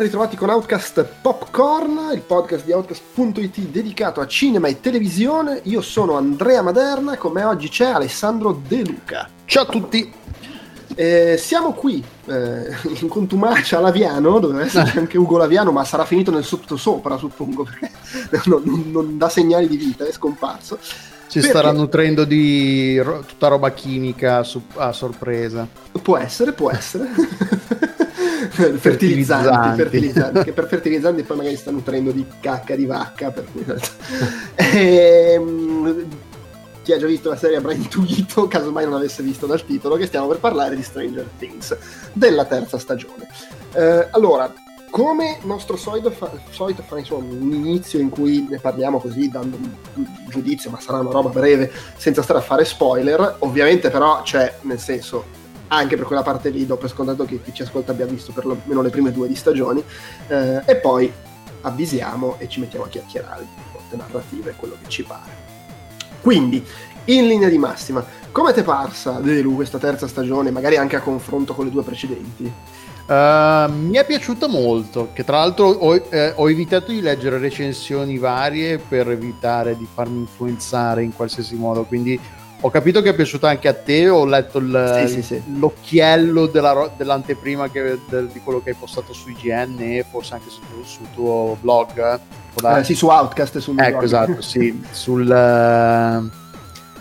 Ben ritrovati con Outcast Popcorn, il podcast di Outcast.it dedicato a cinema e televisione. Io sono Andrea Maderna, con me oggi c'è Alessandro De Luca. Ciao a tutti! Eh, siamo qui eh, in contumacia a Laviano, doveva esserci anche Ugo Laviano, ma sarà finito nel sottosopra, suppongo, perché non, non, non dà segnali di vita, è scomparso. Ci perché? starà nutrendo di ro- tutta roba chimica su- a sorpresa. Può essere, può essere. fertilizzanti, fertilizzanti, che per fertilizzanti poi magari sta nutrendo di cacca di vacca. Per cui... ehm, chi ha già visto la serie avrà intuito, casomai non avesse visto dal titolo, che stiamo per parlare di Stranger Things, della terza stagione. Eh, allora, come nostro solito, fa, solito fa insomma, un inizio in cui ne parliamo così dando un giudizio, ma sarà una roba breve, senza stare a fare spoiler, ovviamente però c'è, nel senso, anche per quella parte lì do per scontato che chi ci ascolta abbia visto perlomeno le prime due di stagioni, eh, e poi avvisiamo e ci mettiamo a chiacchierare di cose narrative, quello che ci pare. Quindi, in linea di massima, come ti è parsa, Delu, questa terza stagione, magari anche a confronto con le due precedenti? Uh, mi è piaciuta molto, che tra l'altro ho, eh, ho, evitato di leggere recensioni varie per evitare di farmi influenzare in qualsiasi modo, quindi ho capito che è piaciuta anche a te, ho letto il, sì, sì, l'occhiello della, dell'anteprima che, del, di quello che hai postato su IGN e forse anche sul, sul tuo blog. Eh, sì, su Outcast e sul Ecco, blog. esatto, sì, sul... Uh,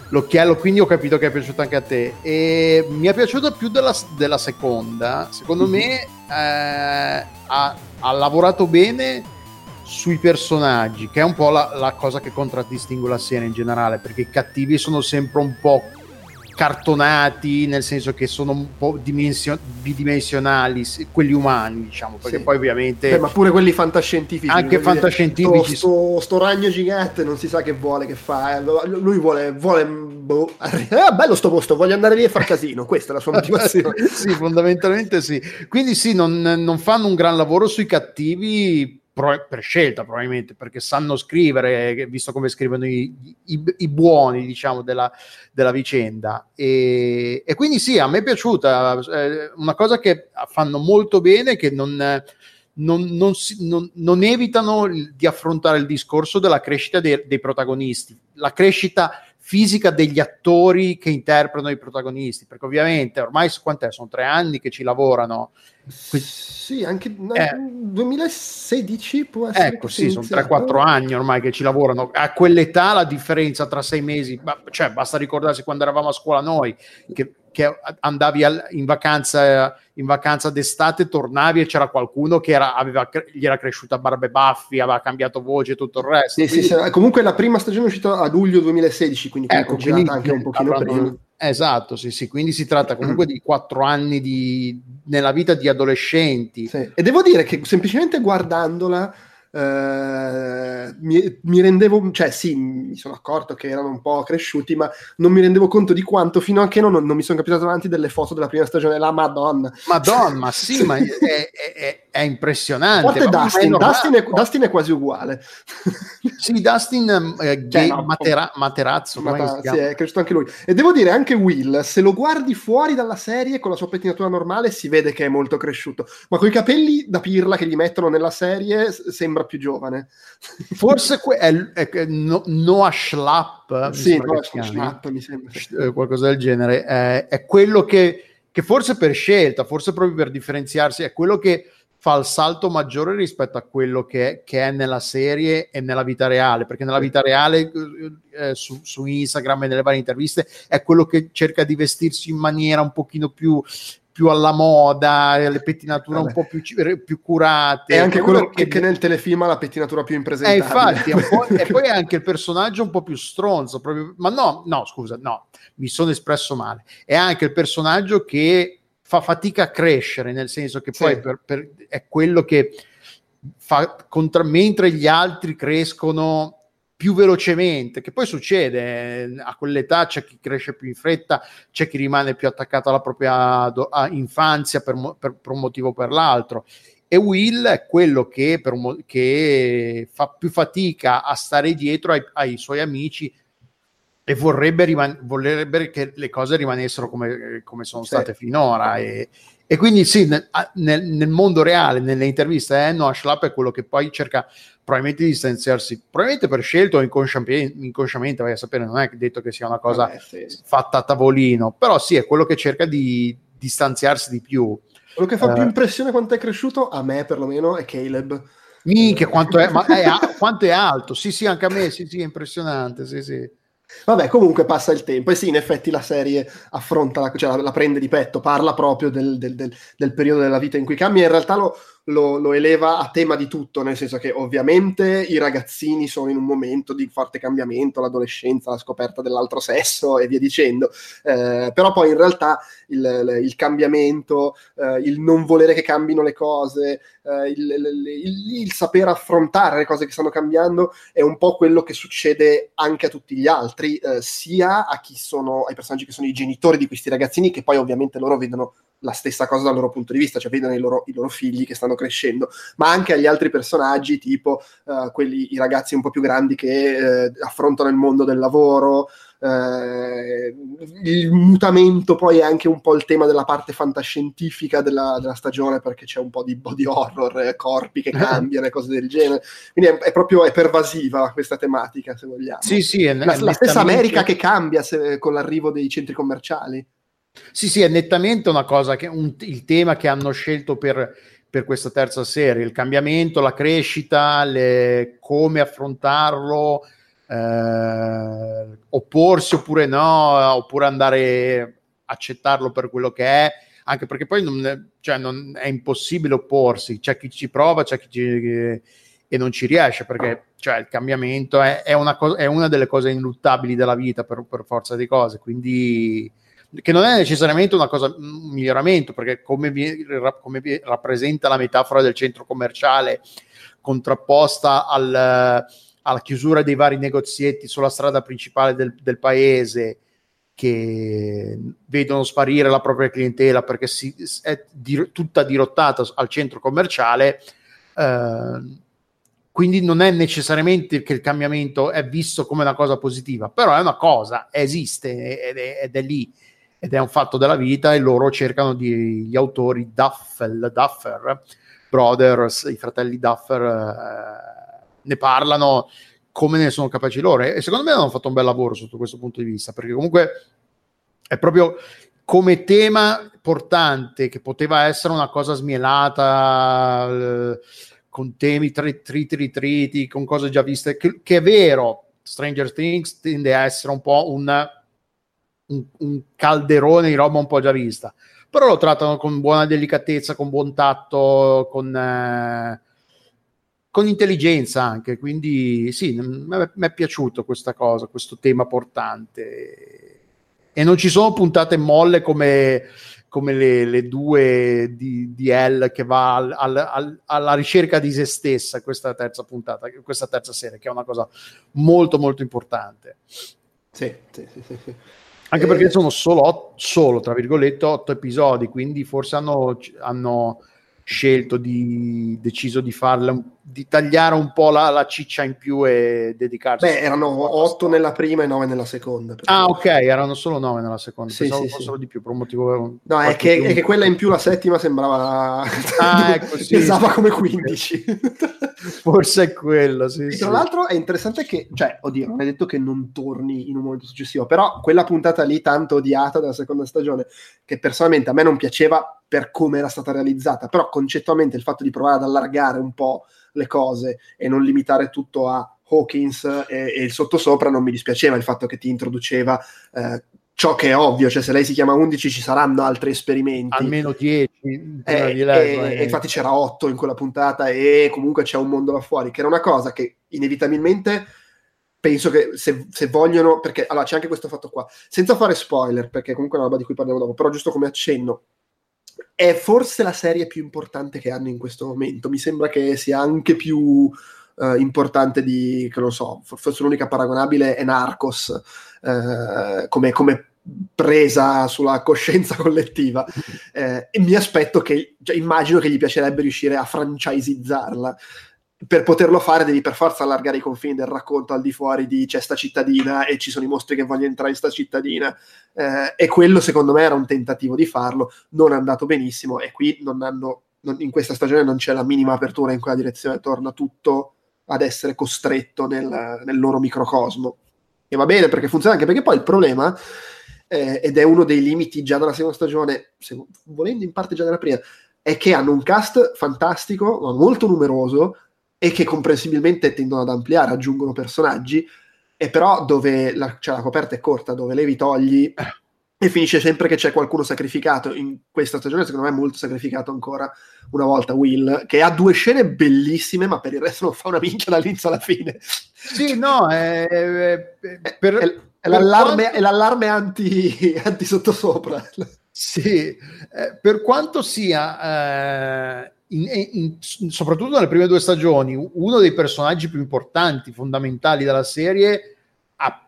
l'occhiello, quindi ho capito che è piaciuto anche a te. E mi è piaciuto più della, della seconda. Secondo mm-hmm. me eh, ha, ha, lavorato bene sui personaggi, che è un po' la, la cosa che contraddistingue la serie in generale, perché i cattivi sono sempre un po' cartonati, nel senso che sono un po' dimensio- bidimensionali, quelli umani, diciamo, perché sì. poi ovviamente... Beh, ma pure quelli fantascientifici. Anche fantascientifici. Sto, sto, sto, ragno gigante non si sa che vuole, che fa. Eh. Lui vuole... vuole boh, ah, bello sto posto, voglio andare lì e far casino, questa è la sua motivazione. sì, fondamentalmente sì. Quindi sì, non, non fanno un gran lavoro sui cattivi per scelta probabilmente, perché sanno scrivere, visto come scrivono i, i, i buoni, diciamo, della, della vicenda. E, e, quindi sì, a me è piaciuta. Eh, una cosa che fanno molto bene, che non, non, non, si, non, evitano di affrontare il discorso della crescita dei, dei protagonisti. La crescita fisica degli attori che interpretano i protagonisti, perché ovviamente ormai quant'è? Sono tre anni che ci lavorano sì, anche eh, 2016 può essere. Ecco, sì, sono 3-4 anni ormai che ci lavorano. A quell'età la differenza tra sei mesi, cioè basta ricordarsi quando eravamo a scuola noi, che, che andavi al, in, vacanza, in vacanza d'estate, tornavi e c'era qualcuno che era, aveva, gli era cresciuta barba e baffi, aveva cambiato voce e tutto il resto. Sì, quindi... sì, sì, comunque la prima stagione è uscita a luglio 2016, quindi ecco, quindi anche un pochino prima Esatto, sì, sì, quindi si tratta comunque di quattro anni di, nella vita di adolescenti. Sì. E devo dire che semplicemente guardandola Uh, mi, mi, rendevo, cioè sì, mi sono accorto che erano un po' cresciuti, ma non mi rendevo conto di quanto fino a che non, non mi sono capitato davanti delle foto della prima stagione. La Madonna, Madonna, sì, ma è, è, è impressionante. Forte Dustin, Dustin, è, Dustin, è, quasi uguale. sì, Dustin eh, cioè, no, Matera, Materazzo, Mata, sì, è cresciuto anche lui. E devo dire, anche Will, se lo guardi fuori dalla serie con la sua pettinatura normale, si vede che è molto cresciuto, ma con i capelli da pirla che gli mettono nella serie sembra più giovane. Forse que- è, è, no, Noah Schlapp, sì, Noah Schlapp, mi sembra. Eh, qualcosa del genere, è, è quello che, che, forse per scelta, forse proprio per differenziarsi, è quello che fa il salto maggiore rispetto a quello che, che è nella serie e nella vita reale, perché nella vita reale eh, eh, su, su, Instagram e nelle varie interviste è quello che cerca di vestirsi in maniera un pochino più più alla moda, le pettinature Vabbè. un po' più, più curate. È anche quello che, che, nel telefilm ha la pettinatura più impresentabile. Eh, infatti, e poi è anche il personaggio un po' più stronzo, proprio, ma no, no, scusa, no, mi sono espresso male. È anche il personaggio che fa fatica a crescere, nel senso che poi sì. per, per, è quello che fa, contra, mentre gli altri crescono più velocemente, che poi succede eh, a quell'età c'è chi cresce più in fretta, c'è chi rimane più attaccato alla propria do- infanzia per, per, per, un motivo o per l'altro. E Will è quello che, mo- che fa più fatica a stare dietro ai, ai suoi amici e vorrebbe, riman- vorrebbe, che le cose rimanessero come, come sono state finora. E, E quindi sì, nel, nel, nel mondo reale, nelle interviste, eh, Noah Schlapp è quello che poi cerca probabilmente di distanziarsi, probabilmente per scelta o inconsciamente, inconsciamente, vai a sapere, non è detto che sia una cosa Vabbè, sì. fatta a tavolino, però sì, è quello che cerca di distanziarsi di più. Quello che fa uh, più impressione quanto è cresciuto, a me perlomeno, è Caleb. Minchia, quanto è, ma è, quanto è alto, sì sì, anche a me, sì sì, è impressionante, sì sì. Vabbè, comunque passa il tempo e sì, in effetti la serie affronta, la, cioè la, la prende di petto, parla proprio del, del, del, del, periodo della vita in cui cambia. In realtà lo, lo, lo, eleva a tema di tutto, nel senso che ovviamente i ragazzini sono in un momento di forte cambiamento, l'adolescenza, la scoperta dell'altro sesso e via dicendo, eh, però poi in realtà il, il cambiamento, eh, il non volere che cambino le cose, eh, il, il, il, saper affrontare le cose che stanno cambiando è un po' quello che succede anche a tutti gli altri, eh, sia a chi sono, ai personaggi che sono i genitori di questi ragazzini, che poi ovviamente loro vedono la stessa cosa dal loro punto di vista, cioè vedono i loro, i loro figli che stanno crescendo, ma anche agli altri personaggi, tipo uh, quelli, i ragazzi un po' più grandi che uh, affrontano il mondo del lavoro. Uh, il mutamento poi è anche un po' il tema della parte fantascientifica della, della stagione perché c'è un po' di body horror, corpi che cambiano e cose del genere. Quindi è, è, proprio è pervasiva questa tematica, se vogliamo. Sì, sì, è, la, la stessa America che cambia se, con l'arrivo dei centri commerciali. Sì, sì, è nettamente una cosa che un, il tema che hanno scelto per, per, questa terza serie, il cambiamento, la crescita, le, come affrontarlo, eh, opporsi oppure no, oppure andare a accettarlo per quello che è, anche perché poi non, cioè non è impossibile opporsi, c'è chi ci prova, c'è chi ci, e non ci riesce perché cioè, il cambiamento è, è, una co- è, una delle cose inluttabili della vita per, per forza di cose, quindi che non è necessariamente una cosa, un miglioramento, perché come, vi, come vi rappresenta la metafora del centro commerciale contrapposta al, alla chiusura dei vari negozietti sulla strada principale del, del paese che vedono sparire la propria clientela perché si, è di, tutta dirottata al centro commerciale. Eh, quindi non è necessariamente che il cambiamento è visto come una cosa positiva, però è una cosa, esiste ed è, ed è lì ed è un fatto della vita e loro cercano di, gli autori Duffel, Duffer, Brothers, i fratelli Duffer, eh, ne parlano come ne sono capaci loro e secondo me hanno fatto un bel lavoro sotto questo punto di vista perché comunque è proprio come tema portante che poteva essere una cosa smielata eh, con temi triti ritriti con cose già viste che, che, è vero Stranger Things tende a essere un po' un un, un calderone di roba un po' già vista però lo trattano con buona delicatezza, con buon tatto, con, eh, con intelligenza anche. Quindi sì, mi è piaciuto questa cosa, questo tema portante. E non ci sono puntate molle come, come le, le, due di, di Elle che va al, al, alla ricerca di se stessa, questa terza puntata, questa terza serie, che è una cosa molto molto importante. Sì, sì, sì, sì. Anche perché eh, sono solo, solo, tra virgolette, otto episodi, quindi forse hanno, hanno scelto di deciso di farla di tagliare un po' la, la, ciccia in più e dedicarsi beh erano otto nella prima e nove nella seconda ah ok erano solo nove nella seconda sì, pensavo sì, fossero sì. di più per un motivo no è che, è che, quella in più la settima sembrava ah ecco sì pesava come 15 forse è quello sì, e tra l'altro è interessante che cioè oddio non è detto che non torni in un momento successivo però quella puntata lì tanto odiata della seconda stagione che personalmente a me non piaceva per come era stata realizzata, però concettualmente il fatto di provare ad allargare un po' le cose e non limitare tutto a Hawkins e, e il sottosopra non mi dispiaceva il fatto che ti introduceva eh, ciò che è ovvio, cioè se lei si chiama 11 ci saranno altri esperimenti. Almeno 10. Eh, di lei, e, e infatti c'era 8 in quella puntata e comunque c'è un mondo là fuori, che era una cosa che inevitabilmente penso che se, se, vogliono, perché allora c'è anche questo fatto qua, senza fare spoiler, perché comunque è una roba di cui parliamo dopo, però giusto come accenno, è forse la serie più importante che hanno in questo momento. Mi sembra che sia anche più uh, importante di, che non so, forse l'unica paragonabile è Narcos, uh, come, come, presa sulla coscienza collettiva. Eh, e mi aspetto che, cioè, immagino che gli piacerebbe riuscire a franchiseizzarla. Per poterlo fare devi per forza allargare i confini del racconto al di fuori di c'è sta cittadina e ci sono i mostri che vogliono entrare in sta cittadina. Eh, e quello secondo me era un tentativo di farlo non è andato benissimo e qui non hanno non, in questa stagione non c'è la minima apertura in quella direzione torna tutto ad essere costretto nel, nel loro microcosmo. E va bene perché funziona anche perché poi il problema eh, ed è uno dei limiti già dalla seconda stagione se, volendo in parte già dalla prima è che hanno un cast fantastico molto numeroso e che comprensibilmente tendono ad ampliare, aggiungono personaggi, e però dove la, cioè la coperta è corta, dove levi togli e finisce sempre che c'è qualcuno sacrificato. In questa stagione, secondo me, è molto sacrificato ancora una volta Will, che ha due scene bellissime, ma per il resto non fa una minchia dall'inizio alla fine. Sì, no, è, è, è, per, è l'allarme, quanto... l'allarme anti, anti sottosopra. Sì, eh, per quanto sia eh, in, in, soprattutto nelle prime due stagioni, uno dei personaggi più importanti, fondamentali della serie, ha,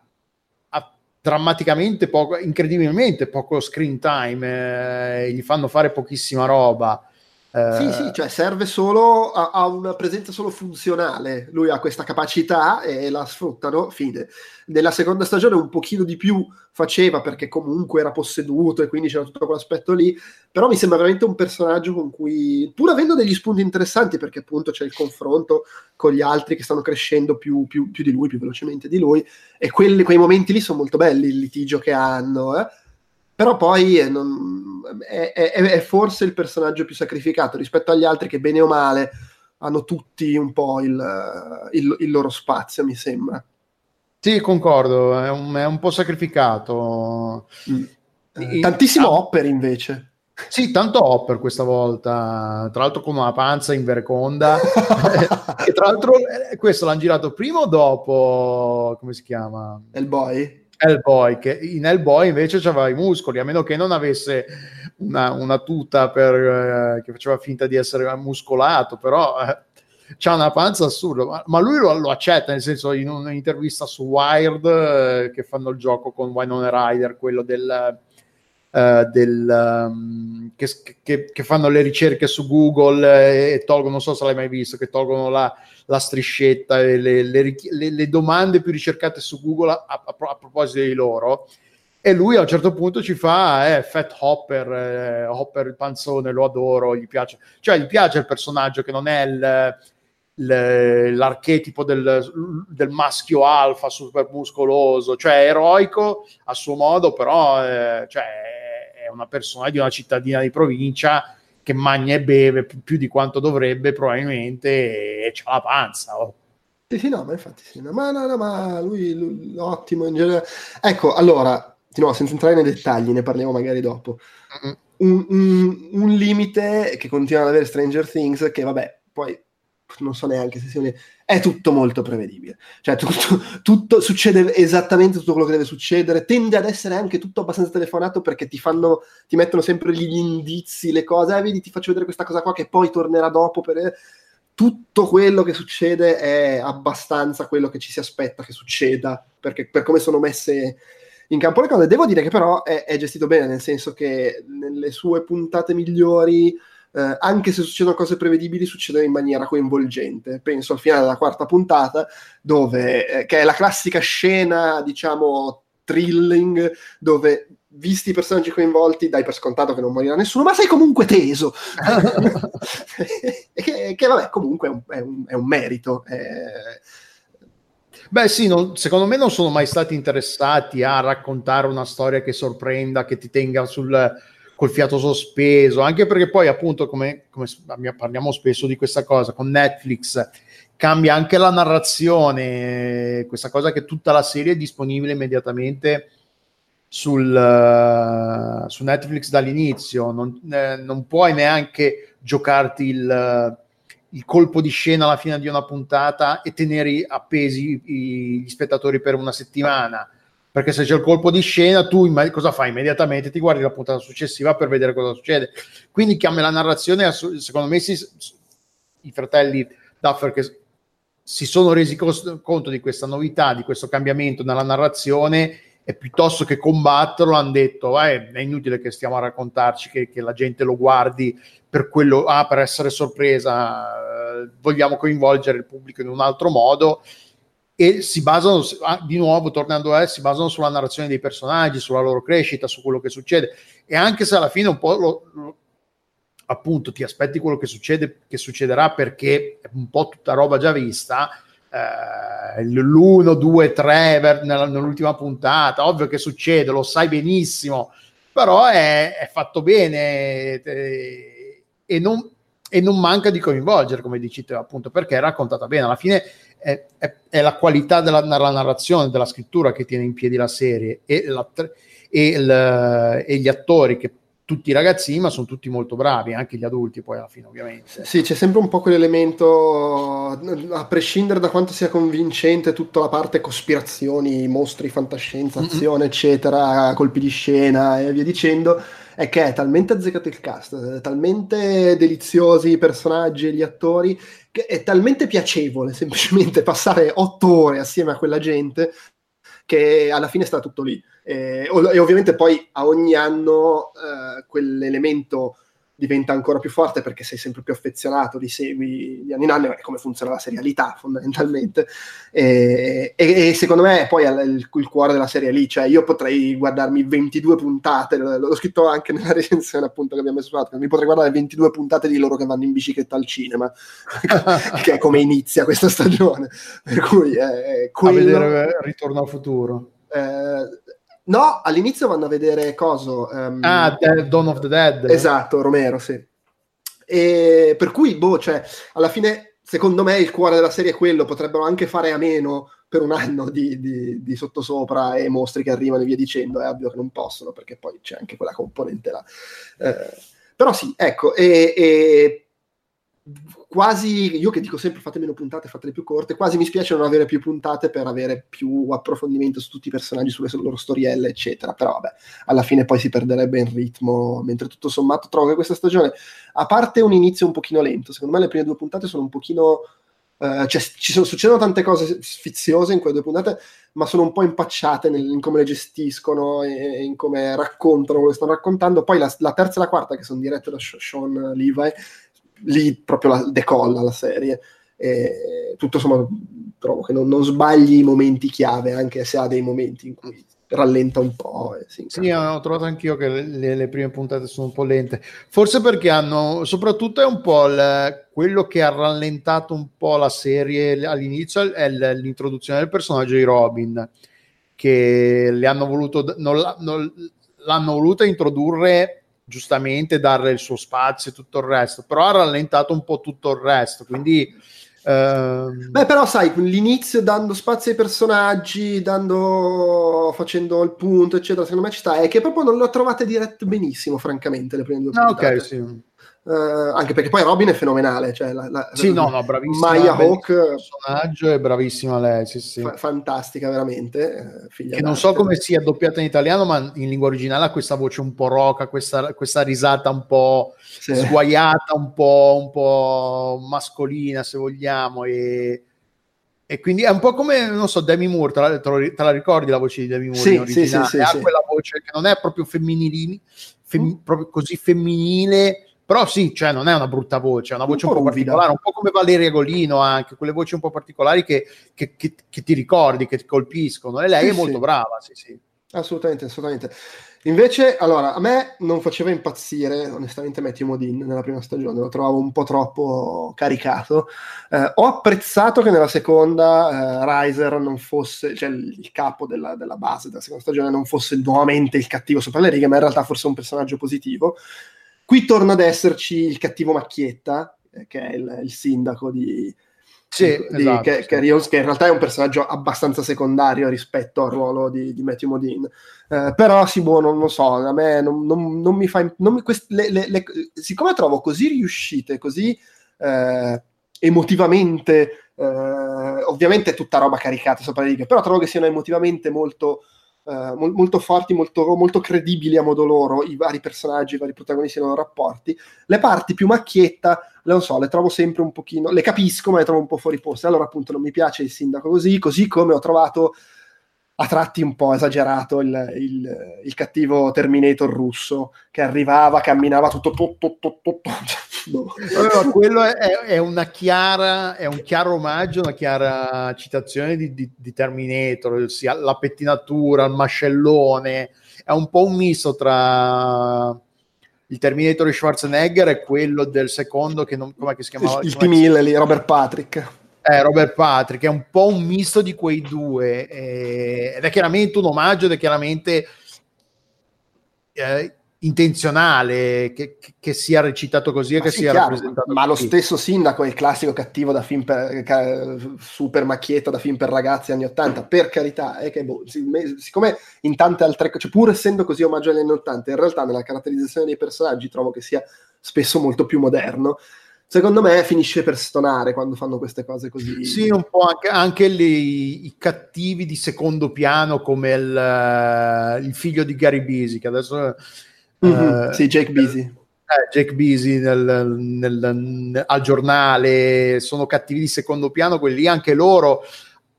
ha drammaticamente poco, incredibilmente poco screen time, eh, gli fanno fare pochissima roba. Eh, sì, sì, cioè serve solo, ha, ha, una presenza solo funzionale, lui ha questa capacità e la sfruttano, fine. Nella seconda stagione un pochino di più faceva perché comunque era posseduto e quindi c'era tutto quell'aspetto lì, però mi sembra veramente un personaggio con cui, pur avendo degli spunti interessanti, perché appunto c'è il confronto con gli altri che stanno crescendo più, più, più di lui, più velocemente di lui, e quelli, quei momenti lì sono molto belli, il litigio che hanno, eh? Però poi è, non, è, è, è, forse il personaggio più sacrificato rispetto agli altri che bene o male hanno tutti un po' il, il, il loro spazio, mi sembra. Sì, concordo, è un, un po' sacrificato. Mm. Eh, tantissimo ah, Hopper invece. Sì, tanto Hopper questa volta, tra l'altro con una panza in verconda. e tra l'altro eh, questo l'hanno girato prima o dopo, come si chiama? El Boy? Hellboy, che in Hellboy invece aveva i muscoli, a meno che non avesse una, una tuta per, eh, che faceva finta di essere muscolato, però eh, c'ha una panza assurda, ma, ma lui lo, lo, accetta, nel senso in un'intervista su Wired eh, che fanno il gioco con Winona Rider, quello del... Uh, del um, che, che, che, fanno le ricerche su Google e tolgono, non so se l'hai mai visto, che tolgono la, la striscetta e le, le, le, le, domande più ricercate su Google a, a, a, proposito di loro. E lui a un certo punto ci fa eh, Fat Hopper, eh, Hopper il panzone, lo adoro, gli piace. Cioè, gli piace il personaggio che non è il, l'archetipo del, del, maschio alfa super muscoloso, cioè eroico a suo modo, però eh, cioè, è una persona di una cittadina di provincia che magna e beve più di quanto dovrebbe probabilmente e c'ha la panza. Oh. Sì, sì, no, ma infatti sì, no, ma, no, no, ma lui, lui, ottimo in generale. Ecco, allora, di nuovo, senza entrare nei dettagli, ne parliamo magari dopo. Un, un, un, limite che continua ad avere Stranger Things, che vabbè, poi non so neanche se sia è tutto molto prevedibile. Cioè, tutto, tutto, succede esattamente tutto quello che deve succedere, tende ad essere anche tutto abbastanza telefonato perché ti fanno, ti mettono sempre gli indizi, le cose, eh, vedi, ti faccio vedere questa cosa qua che poi tornerà dopo per... Tutto quello che succede è abbastanza quello che ci si aspetta che succeda, perché per come sono messe in campo le cose. Devo dire che però è, è gestito bene, nel senso che nelle sue puntate migliori eh, anche se succedono cose prevedibili, succedono in maniera coinvolgente. Penso al finale della quarta puntata, dove, eh, che è la classica scena, diciamo, thrilling, dove visti i personaggi coinvolti, dai per scontato che non morirà nessuno, ma sei comunque teso. che, che, vabbè, comunque è un, è un, è un merito. È... Beh, sì, non, secondo me non sono mai stati interessati a raccontare una storia che sorprenda, che ti tenga sul, col fiato sospeso, anche perché poi appunto come, come parliamo spesso di questa cosa con Netflix cambia anche la narrazione, questa cosa che tutta la serie è disponibile immediatamente sul, uh, su Netflix dall'inizio, non, eh, non, puoi neanche giocarti il, il, colpo di scena alla fine di una puntata e tenere appesi i, gli spettatori per una settimana perché se c'è il colpo di scena tu cosa fai? Immediatamente ti guardi la puntata successiva per vedere cosa succede. Quindi cambia la narrazione, secondo me si, i fratelli Duffer che si sono resi conto di questa novità, di questo cambiamento nella narrazione e piuttosto che combatterlo hanno detto eh, è inutile che stiamo a raccontarci che, che, la gente lo guardi per quello, ah, per essere sorpresa eh, vogliamo coinvolgere il pubblico in un altro modo e si basano, ah, di nuovo tornando a si basano sulla narrazione dei personaggi, sulla loro crescita, su quello che succede e anche se alla fine un po' lo, lo, appunto ti aspetti quello che succede, che succederà perché è un po' tutta roba già vista, eh, l'1, 2, 3 nell'ultima puntata, ovvio che succede, lo sai benissimo, però è, è fatto bene eh, e, non, e, non, manca di coinvolgere, come dici te, appunto, perché è raccontata bene. Alla fine è, è, è la qualità della, della, narrazione, della scrittura che tiene in piedi la serie e, la, e, il, e gli attori che tutti i ragazzini, ma sono tutti molto bravi, anche gli adulti poi alla fine ovviamente. Sì, c'è sempre un po' quell'elemento, a prescindere da quanto sia convincente tutta la parte cospirazioni, mostri, fantascienza, azione, mm-hmm. eccetera, colpi di scena e via dicendo, è che è talmente azzeccato il cast, talmente deliziosi i personaggi e gli attori, che è talmente piacevole semplicemente passare otto ore assieme a quella gente che alla fine sta tutto lì. E, e ovviamente poi a ogni anno eh, quell'elemento diventa ancora più forte perché sei sempre più affezionato, li segui di anno in anno, è come funziona la serialità fondamentalmente. E, e, e secondo me poi il, il, cuore della serie è lì, cioè io potrei guardarmi 22 puntate, l'ho scritto anche nella recensione appunto che abbiamo messo mi potrei guardare 22 puntate di loro che vanno in bicicletta al cinema, che è come inizia questa stagione. Per cui è quello... A vedere Ritorno al futuro. Eh, No, all'inizio vanno a vedere coso. Um, ah, Dead, Dawn of the Dead. Esatto, Romero, sì. E per cui, boh, cioè, alla fine, secondo me, il cuore della serie è quello. Potrebbero anche fare a meno per un anno di, di, di sottosopra e mostri che arrivano e via dicendo. È ovvio che non possono, perché poi c'è anche quella componente là. Eh, però sì, ecco, e, e quasi, io che dico sempre fate meno puntate, fatele più corte, quasi mi spiace non avere più puntate per avere più approfondimento su tutti i personaggi, sulle loro storielle, eccetera. Però vabbè, alla fine poi si perderebbe in ritmo, mentre tutto sommato trovo che questa stagione, a parte un inizio un pochino lento, secondo me le prime due puntate sono un pochino... Uh, cioè, ci sono, succedono tante cose sfiziose in quelle due puntate, ma sono un po' impacciate nel, in come le gestiscono e in come raccontano quello che stanno raccontando. Poi la, la terza e la quarta, che sono dirette da Sean Levi, lì proprio la, decolla la serie. E tutto sommato trovo che non, non, sbagli i momenti chiave, anche se ha dei momenti in cui rallenta un po'. sì, ho trovato anch'io che le, le, prime puntate sono un po' lente. Forse perché hanno, soprattutto è un po' il, quello che ha rallentato un po' la serie all'inizio è l'introduzione del personaggio di Robin, che le hanno voluto, non, non, l'hanno voluto introdurre giustamente darle il suo spazio e tutto il resto, però ha rallentato un po' tutto il resto, quindi... Ehm... Beh, però sai, l'inizio dando spazio ai personaggi, dando, facendo il punto, eccetera, secondo me ci sta, è che proprio non le ho trovate dirette benissimo, francamente, le prime due ah, puntate. ok, sì. Uh, anche perché poi Robin è fenomenale. Cioè la, la, sì, no, no, bravissima. Maya Hawk. personaggio è bravissima lei, sì, sì. Fa- fantastica, veramente. Eh, che non so come sia doppiata in italiano, ma in lingua originale ha questa voce un po' roca, questa, questa risata un po' sì. sguaiata, un po', un po' mascolina, se vogliamo. E, e quindi è un po' come, non so, Demi Moore, te la, te la ricordi la voce di Demi Moore sì, in originale? Sì, sì, ha quella voce che non è proprio femminile, fem- mm. proprio così femminile però sì, cioè non è una brutta voce, è una voce un, un po', particolare, un po' come Valeria Golino anche, quelle voci un po' particolari che, che, che, che ti ricordi, che ti colpiscono, e lei sì, è molto sì. brava, sì, sì. Assolutamente, assolutamente. Invece, allora, a me non faceva impazzire, onestamente, Matthew Modin nella prima stagione, lo trovavo un po' troppo caricato. Eh, ho apprezzato che nella seconda eh, Riser non fosse, cioè il capo della, della, base della seconda stagione non fosse nuovamente il cattivo sopra le righe, ma in realtà fosse un personaggio positivo. Qui torna ad esserci il cattivo Macchietta, eh, che è il, il sindaco di, sì, di, esatto, che, sì. che, che, in realtà è un personaggio abbastanza secondario rispetto al ruolo di, di Matthew Modine. Eh, però sì, boh, non lo so, a me non, non, non mi fa... Non mi, quest, le, le, le, siccome trovo così riuscite, così eh, emotivamente, eh, ovviamente è tutta roba caricata sopra le righe, però trovo che siano emotivamente molto Uh, molto forti, molto, molto, credibili a modo loro, i vari personaggi, i vari protagonisti nei loro rapporti. Le parti più macchietta, le, so, le trovo sempre un pochino, le capisco, ma le trovo un po' fuori posto. Allora, appunto, non mi piace il sindaco così, così come ho trovato a tratti un po' esagerato il, il, il cattivo Terminator russo che arrivava, camminava tutto, tutto, tutto, tutto no. allora, quello è, è, una chiara, è un chiaro omaggio, una chiara citazione di, di, di Terminator, ossia la pettinatura, il mascellone, è un po' un misto tra il Terminator di Schwarzenegger e quello del secondo che non come si chiamava? Il T-1000 lì Robert Patrick. Eh, Robert Patrick è un po' un misto di quei due eh, ed è chiaramente un omaggio ed è chiaramente eh, intenzionale che, che, sia recitato così e che sì, sia chiaro, rappresentato ma così. lo stesso sindaco è il classico cattivo da film per super macchietta da film per ragazzi anni 80 per carità è che boh, siccome in tante altre cose cioè pur essendo così omaggio agli anni 80 in realtà nella caratterizzazione dei personaggi trovo che sia spesso molto più moderno secondo me finisce per stonare quando fanno queste cose così. Sì, un po' anche, anche li, i cattivi di secondo piano come il, il figlio di Gary Busey, che adesso Mm-hmm, uh, sì, Jake Busy. Eh, Jake Busy nel, nel, nel, al giornale, sono cattivi di secondo piano, quelli anche loro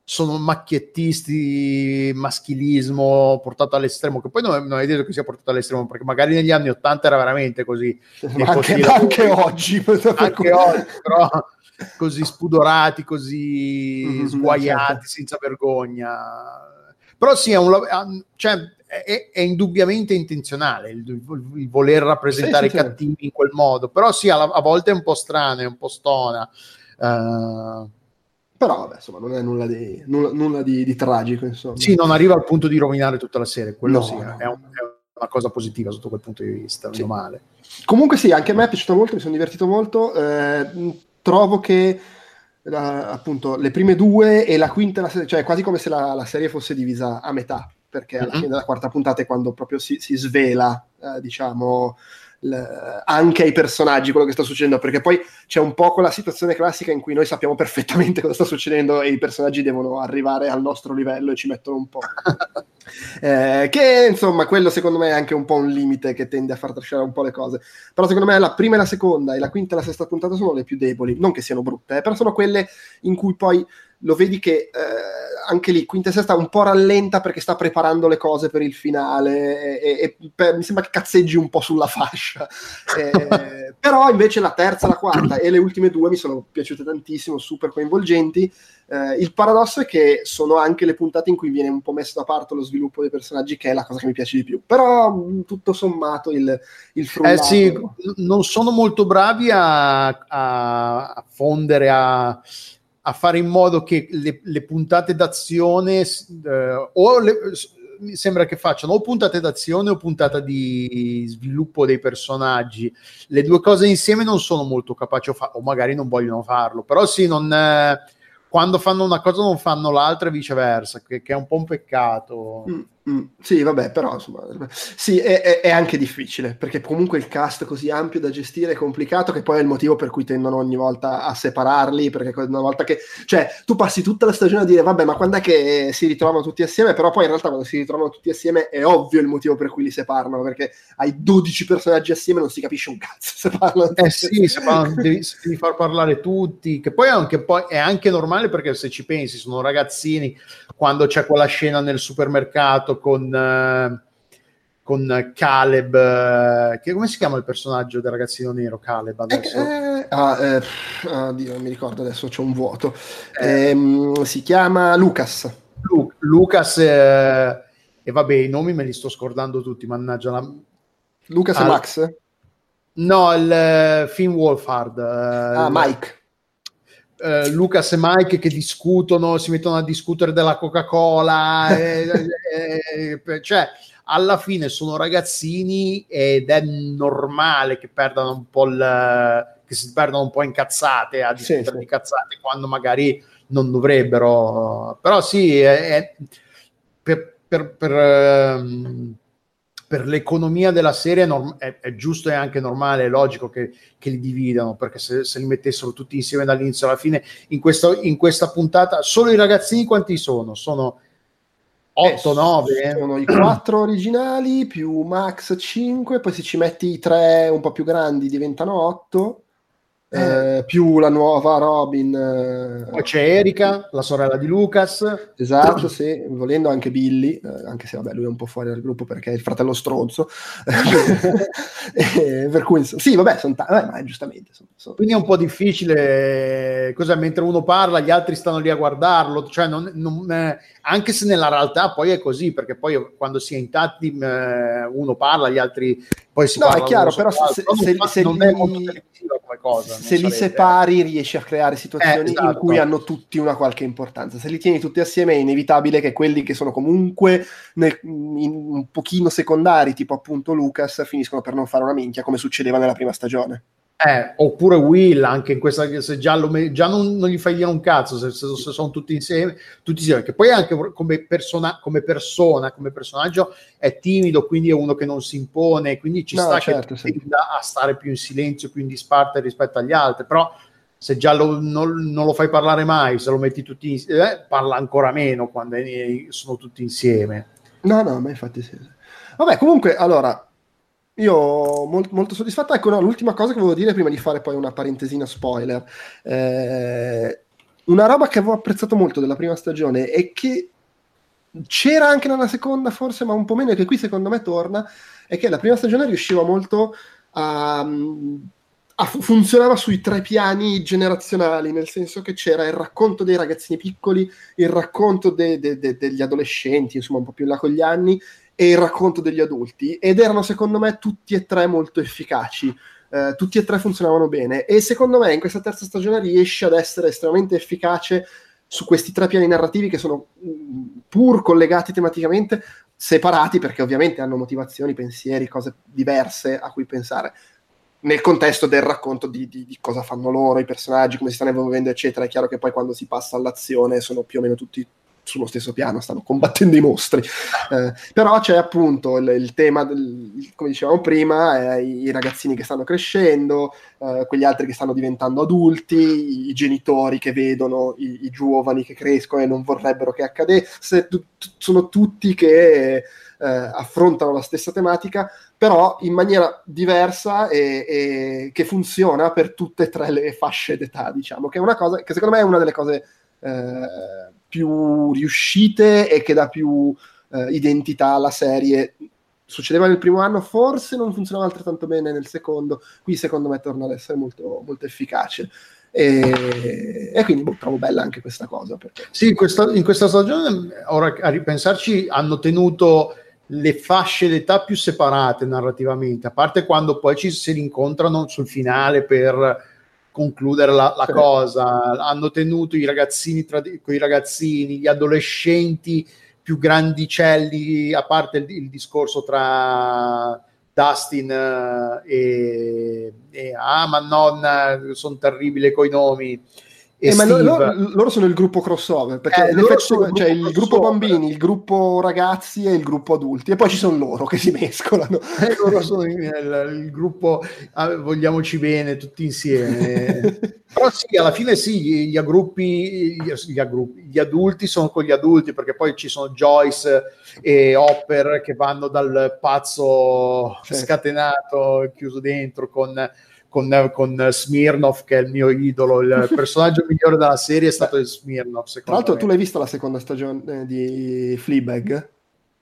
sono macchiettisti, maschilismo portato all'estremo, che poi non, non è detto che sia portato all'estremo, perché magari negli anni Ottanta era veramente così. Anche, anche oggi. Anche oggi, però così spudorati, così mm-hmm, sguaiati, certo. senza vergogna. Però sì, è un, cioè, è, è, indubbiamente intenzionale il, il voler rappresentare sì, i cattivi sì. in quel modo, però sì, a, a, volte è un po' strano, è un po' stona. Uh, però vabbè, insomma, non è nulla di, nulla, nulla di, di, tragico. Insomma. Sì, non arriva al punto di rovinare tutta la serie, quello no, sì, no. È, un, è, una cosa positiva sotto quel punto di vista, sì. male. Comunque sì, anche a me è piaciuto molto, mi sono divertito molto. Eh, trovo che la, appunto le prime due e la quinta, la, cioè quasi come se la, la serie fosse divisa a metà perché alla mm-hmm. fine della quarta puntata è quando proprio si, si svela, eh, diciamo, l- anche ai personaggi quello che sta succedendo, perché poi c'è un po' quella situazione classica in cui noi sappiamo perfettamente cosa sta succedendo e i personaggi devono arrivare al nostro livello e ci mettono un po'. eh, che insomma, quello secondo me è anche un po' un limite che tende a far trascinare un po' le cose. Però secondo me la prima e la seconda e la quinta e la sesta puntata sono le più deboli, non che siano brutte, eh, però sono quelle in cui poi lo vedi che eh, anche lì quinta e sesta un po' rallenta perché sta preparando le cose per il finale e, e, e per, mi sembra che cazzeggi un po' sulla fascia. Eh, però invece la terza, la quarta e le ultime due mi sono piaciute tantissimo super coinvolgenti eh, il paradosso è che sono anche le puntate in cui viene un po' messo da parte lo sviluppo dei personaggi che è la cosa che mi piace di più però tutto sommato il, il frullato eh sì, non sono molto bravi a, a, a fondere a a fare in modo che le, le puntate d'azione eh, o le, mi sembra che facciano o puntate d'azione o puntata di sviluppo dei personaggi. Le due cose insieme non sono molto capaci o, fa- o magari non vogliono farlo, però sì, non, eh, quando fanno una cosa non fanno l'altra e viceversa, che, che è un po' un peccato. Mm. Mm, sì, vabbè, però insomma, sì, è, è, è, anche difficile perché comunque il cast così ampio da gestire è complicato, che poi è il motivo per cui tendono ogni volta a separarli. Perché una volta che, cioè, tu passi tutta la stagione a dire, vabbè, ma quando è che si ritrovano tutti assieme? Però poi in realtà quando si ritrovano tutti assieme è ovvio il motivo per cui li separano perché hai 12 personaggi assieme non si capisce un cazzo se parlano. Eh sì, se parlano, devi, devi, far parlare tutti, che poi, anche, poi è anche normale perché se ci pensi, sono ragazzini quando c'è quella scena nel supermercato con, uh, con Caleb, uh, che, come si chiama il personaggio del ragazzino nero Caleb adesso? Eh, eh, ah, eh, oh Dio, non mi ricordo adesso, c'è un vuoto. Eh. Ehm, si chiama Lucas. Lu- Lucas, eh, e vabbè, i nomi me li sto scordando tutti, mannaggia. La... Lucas ah, e Max? No, il Finn Wolfhard. ah, Mike eh, Lucas e Mike che discutono, si mettono a discutere della Coca-Cola, e, e, cioè alla fine sono ragazzini ed è normale che perdano un po' il che si perdano un po' incazzate a discutere sì, di cazzate quando magari non dovrebbero. Però sì è, è per, per, per um, per l'economia della serie è, norm- è, è, giusto e anche normale, è logico che, che li dividano, perché se, se, li mettessero tutti insieme dall'inizio alla fine, in, questo, in questa puntata, solo i ragazzini quanti sono? Sono 8, eh, 9? Sono i 4 originali più Max 5, poi se ci metti i 3 un po' più grandi diventano 8. Eh, più la nuova Robin. Eh... Poi c'è Erika, la sorella di Lucas. Esatto, sì, volendo anche Billy, eh, anche se vabbè, lui è un po' fuori dal gruppo perché è il fratello stronzo. Eh, per cui, sì, vabbè, sono t- ma giustamente. Sono, sono... Quindi è un po' difficile, cos'è, mentre uno parla, gli altri stanno lì a guardarlo, cioè non, non, eh, anche se nella realtà poi è così, perché poi quando si è in tandem eh, uno parla, gli altri poi si no. No, è chiaro, però se, se, se, se, non è cosa. Se li separi riesci a creare situazioni eh, esatto. in cui hanno tutti una qualche importanza. Se li tieni tutti assieme è inevitabile che quelli che sono comunque nel, un pochino secondari, tipo appunto Lucas, finiscono per non fare una minchia come succedeva nella prima stagione. Eh, oppure Will anche in questa se già, lo, già non, non, gli fai dire un cazzo se, se, se, sono tutti insieme tutti insieme che poi anche come, persona, come persona come personaggio è timido quindi è uno che non si impone quindi ci no, sta certo, che sì. a stare più in silenzio più in disparte rispetto agli altri però se già lo, non, non, lo fai parlare mai se lo metti tutti insieme eh, parla ancora meno quando è, sono tutti insieme no no ma infatti sì vabbè comunque allora io molto, molto soddisfatto. Ecco, no, l'ultima cosa che volevo dire prima di fare poi una parentesina spoiler. Eh, una roba che avevo apprezzato molto della prima stagione e che c'era anche nella seconda, forse, ma un po' meno, e che qui secondo me torna, è che la prima stagione riusciva molto a, a funzionava sui tre piani generazionali, nel senso che c'era il racconto dei ragazzini piccoli, il racconto de, de, de, degli adolescenti, insomma un po' più in là con gli anni, e il racconto degli adulti ed erano secondo me tutti e tre molto efficaci. Uh, tutti e tre funzionavano bene e secondo me in questa terza stagione riesce ad essere estremamente efficace su questi tre piani narrativi che sono mm, pur collegati tematicamente, separati perché ovviamente hanno motivazioni, pensieri, cose diverse a cui pensare. Nel contesto del racconto di, di, di cosa fanno loro, i personaggi, come si stanno evolvendo, eccetera, è chiaro che poi quando si passa all'azione sono più o meno tutti sullo stesso piano, stanno combattendo i mostri. Eh, però c'è appunto il, il tema, del, come dicevamo prima, eh, i ragazzini che stanno crescendo, eh, quegli altri che stanno diventando adulti, i genitori che vedono i, i giovani che crescono e non vorrebbero che accadesse, t- sono tutti che eh, affrontano la stessa tematica, però in maniera diversa e, e, che funziona per tutte e tre le fasce d'età, diciamo, che è una cosa che secondo me è una delle cose eh, più riuscite e che dà più eh, identità alla serie. Succedeva nel primo anno, forse non funzionava altrettanto bene nel secondo, qui secondo me torna ad essere molto, molto efficace. E, e, quindi boh, trovo bella anche questa cosa. Perché... Sì, questa, in questa stagione, ora a ripensarci, hanno tenuto le fasce d'età più separate narrativamente, a parte quando poi ci si rincontrano sul finale per concludere la, la sì. cosa. Hanno tenuto i ragazzini, tra, i ragazzini, gli adolescenti più grandicelli, a parte il, il discorso tra Dustin uh, e, e, ah ma non sono terribile coi nomi eh, ma loro, loro, sono il gruppo crossover perché eh, in effetti c'è cioè, il gruppo bambini, il gruppo ragazzi e il gruppo adulti e poi ci sono loro che si mescolano. Eh, loro sono il, il gruppo ah, vogliamoci bene tutti insieme. Però sì, alla fine sì, gli, aggruppi, gli, gli, aggruppi, gli adulti sono con gli adulti perché poi ci sono Joyce e Hopper che vanno dal pazzo sì. scatenato chiuso dentro con con, con Smirnov che è il mio idolo, il personaggio migliore della serie è stato il Smirnov. Tra l'altro me. tu l'hai visto la seconda stagione di Fleabag?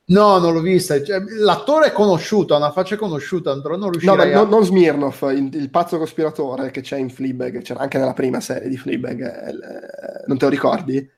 No, non l'ho vista. Cioè, l'attore è conosciuto, ha una faccia conosciuta, non riuscirei no, a... no, non Smirnov, il, il, pazzo cospiratore che c'è in Fleabag, c'era anche nella prima serie di Fleabag, eh, non te lo ricordi?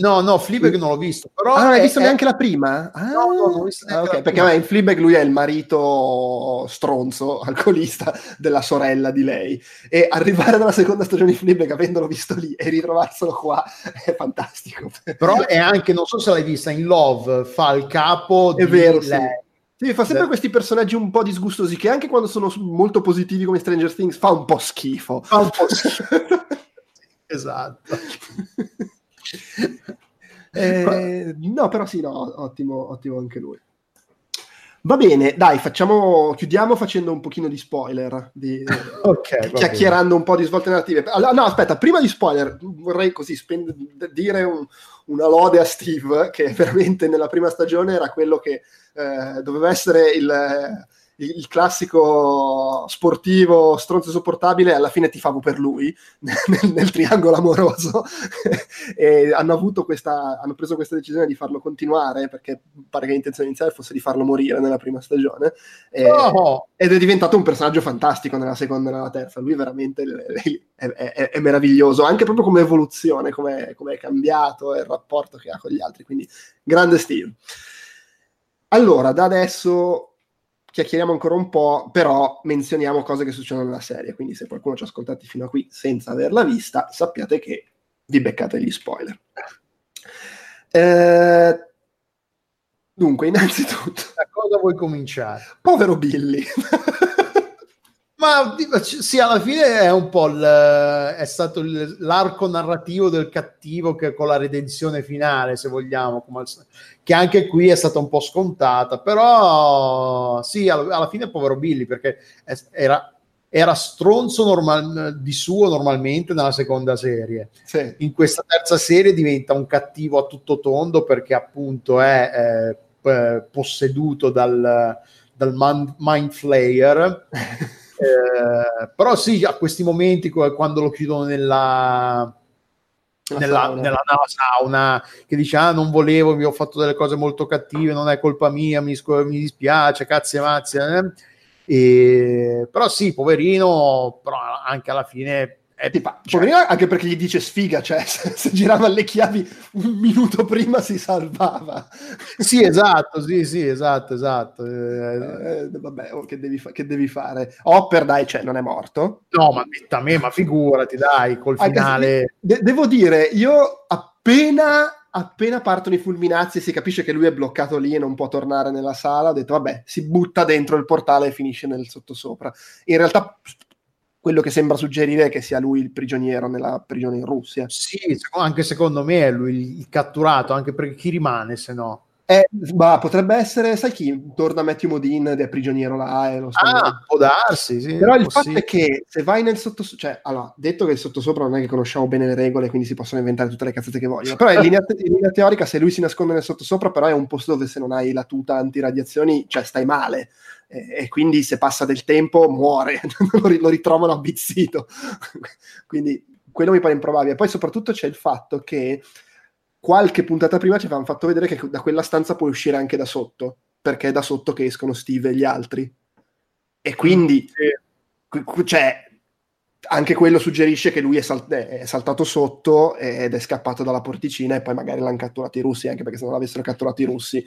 No, no, Fleabag non l'ho visto. Però ah, non hai visto è, neanche è... la prima? Ah, no, no, non ho visto ah, okay, Perché in Fleabag lui è il marito stronzo, alcolista della sorella di lei. E arrivare dalla seconda stagione di Fleabag avendolo visto lì e ritrovarselo qua è fantastico. Però è anche, non so se l'hai vista, in Love fa il capo è di vero, lei. Sì. Sì, fa sempre questi personaggi un po' disgustosi che anche quando sono molto positivi come Stranger Things fa un po' schifo. Fa un po' schifo. esatto. eh, no, però sì, no, ottimo, ottimo anche lui. Va bene, dai, facciamo, chiudiamo facendo un pochino di spoiler, di, okay, chiacchierando un po' di svolte narrative. Allora, no, aspetta, prima di spoiler vorrei così spend- dire un, una lode a Steve, che veramente nella prima stagione era quello che eh, doveva essere il il, il classico sportivo stronzo sopportabile, alla fine tifavo per lui nel, nel triangolo amoroso e hanno avuto questa, hanno preso questa decisione di farlo continuare perché pare che l'intenzione iniziale fosse di farlo morire nella prima stagione e, oh. ed è diventato un personaggio fantastico nella seconda e nella terza. Lui veramente è, è, è meraviglioso, anche proprio come evoluzione, come è cambiato e il rapporto che ha con gli altri. Quindi grande Steve. Allora, da adesso chiacchieriamo ancora un po', però menzioniamo cose che succedono nella serie. Quindi, se qualcuno ci ha ascoltati fino a qui senza averla vista, sappiate che vi beccate gli spoiler. Eh, dunque, innanzitutto, da cosa vuoi cominciare? Povero Billy. Ma sì, alla fine è un po' il, è stato l'arco narrativo del cattivo che con la redenzione finale, se vogliamo, che anche qui è stata un po' scontata, però sì, alla, alla fine povero Billy perché era, era stronzo normal, di suo normalmente nella seconda serie. Sì. In questa terza serie diventa un cattivo a tutto tondo perché appunto è eh, posseduto dal, dal Mind Flayer. Eh, però sì, a questi momenti quando lo chiudono nella, nella, sauna. nella nava sauna che dice ah non volevo, vi ho fatto delle cose molto cattive, non è colpa mia, mi, mi dispiace, cazzi e mazzi. Eh. E, però sì, poverino, però anche alla fine è tipo, cioè, anche perché gli dice sfiga, cioè se, se, girava le chiavi un minuto prima si salvava. Sì, esatto, sì, sì, esatto, esatto. Eh, eh, vabbè, oh, che, devi fa- che, devi fare? Hopper, dai, cioè, non è morto. No, ma a me, ma figurati, dai, col finale... De- devo dire, io appena appena partono i fulminazzi e si capisce che lui è bloccato lì e non può tornare nella sala, ho detto vabbè, si butta dentro il portale e finisce nel sottosopra. In realtà quello che sembra suggerire è che sia lui il prigioniero nella prigione in Russia. Sì, anche secondo me è lui il catturato, anche perché chi rimane se no? Eh, ma potrebbe essere, sai chi? Torna Matthew Modine ed è prigioniero là. E lo ah, può darsi, sì. Però il fatto è che se vai nel sottosopra, cioè, allora, detto che il sottosopra non è che conosciamo bene le regole, quindi si possono inventare tutte le cazzate che vogliono, però in linea, in linea teorica se lui si nasconde nel sottosopra, però è un posto dove se non hai la tuta antiradiazioni, cioè stai male e, quindi se passa del tempo muore, lo ritrovano abbizzito. quindi quello mi pare improbabile. Poi soprattutto c'è il fatto che qualche puntata prima ci avevano fatto vedere che da quella stanza puoi uscire anche da sotto, perché è da sotto che escono Steve e gli altri. E quindi, cioè, anche quello suggerisce che lui è, sal- è, saltato sotto ed è scappato dalla porticina e poi magari l'hanno catturato i russi, anche perché se non l'avessero catturato i russi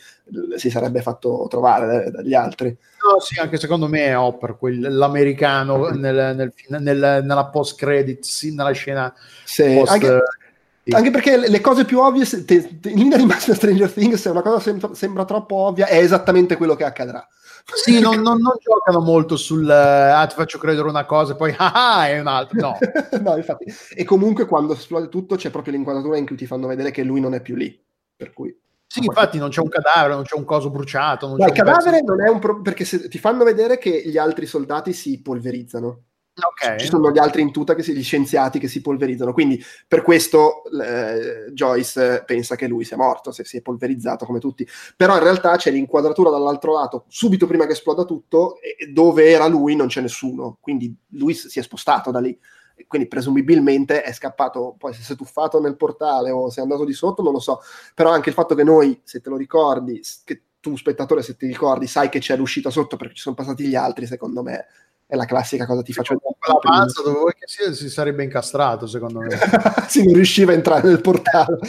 si sarebbe fatto trovare dagli altri. No, sì, anche secondo me è Hopper, quel, l'americano nel, nel, nel, nella post-credit, sì, nella scena sì, post- anche, sì. Anche perché le cose più ovvie, te, te, in linea di massima Stranger Things, se una cosa sembra, sembra troppo ovvia, è esattamente quello che accadrà. Sì, non, non, non, giocano molto sul ah, ti faccio credere una cosa e poi ah, ah è un'altra. No. no, infatti. E comunque quando esplode tutto c'è proprio l'inquadratura in cui ti fanno vedere che lui non è più lì. Per cui. Sì, infatti non c'è un cadavere, non c'è un coso bruciato. Non no, il cadavere pezzo... non è un problema perché se, ti fanno vedere che gli altri soldati si polverizzano. Okay. Ci sono gli altri in tuta, che si, gli scienziati che si polverizzano. Quindi per questo eh, Joyce pensa che lui sia morto, se si è polverizzato come tutti. Però in realtà c'è l'inquadratura dall'altro lato, subito prima che esploda tutto, e dove era lui non c'è nessuno. Quindi lui si è spostato da lì. Quindi presumibilmente è scappato, poi se si è tuffato nel portale o se è andato di sotto, non lo so. Però anche il fatto che noi, se te lo ricordi, che tu spettatore se ti ricordi, sai che c'è l'uscita sotto perché ci sono passati gli altri, secondo me è la classica cosa ti faccio la panza dove vuoi che sia si sarebbe incastrato secondo me. Si non riusciva a entrare nel portale.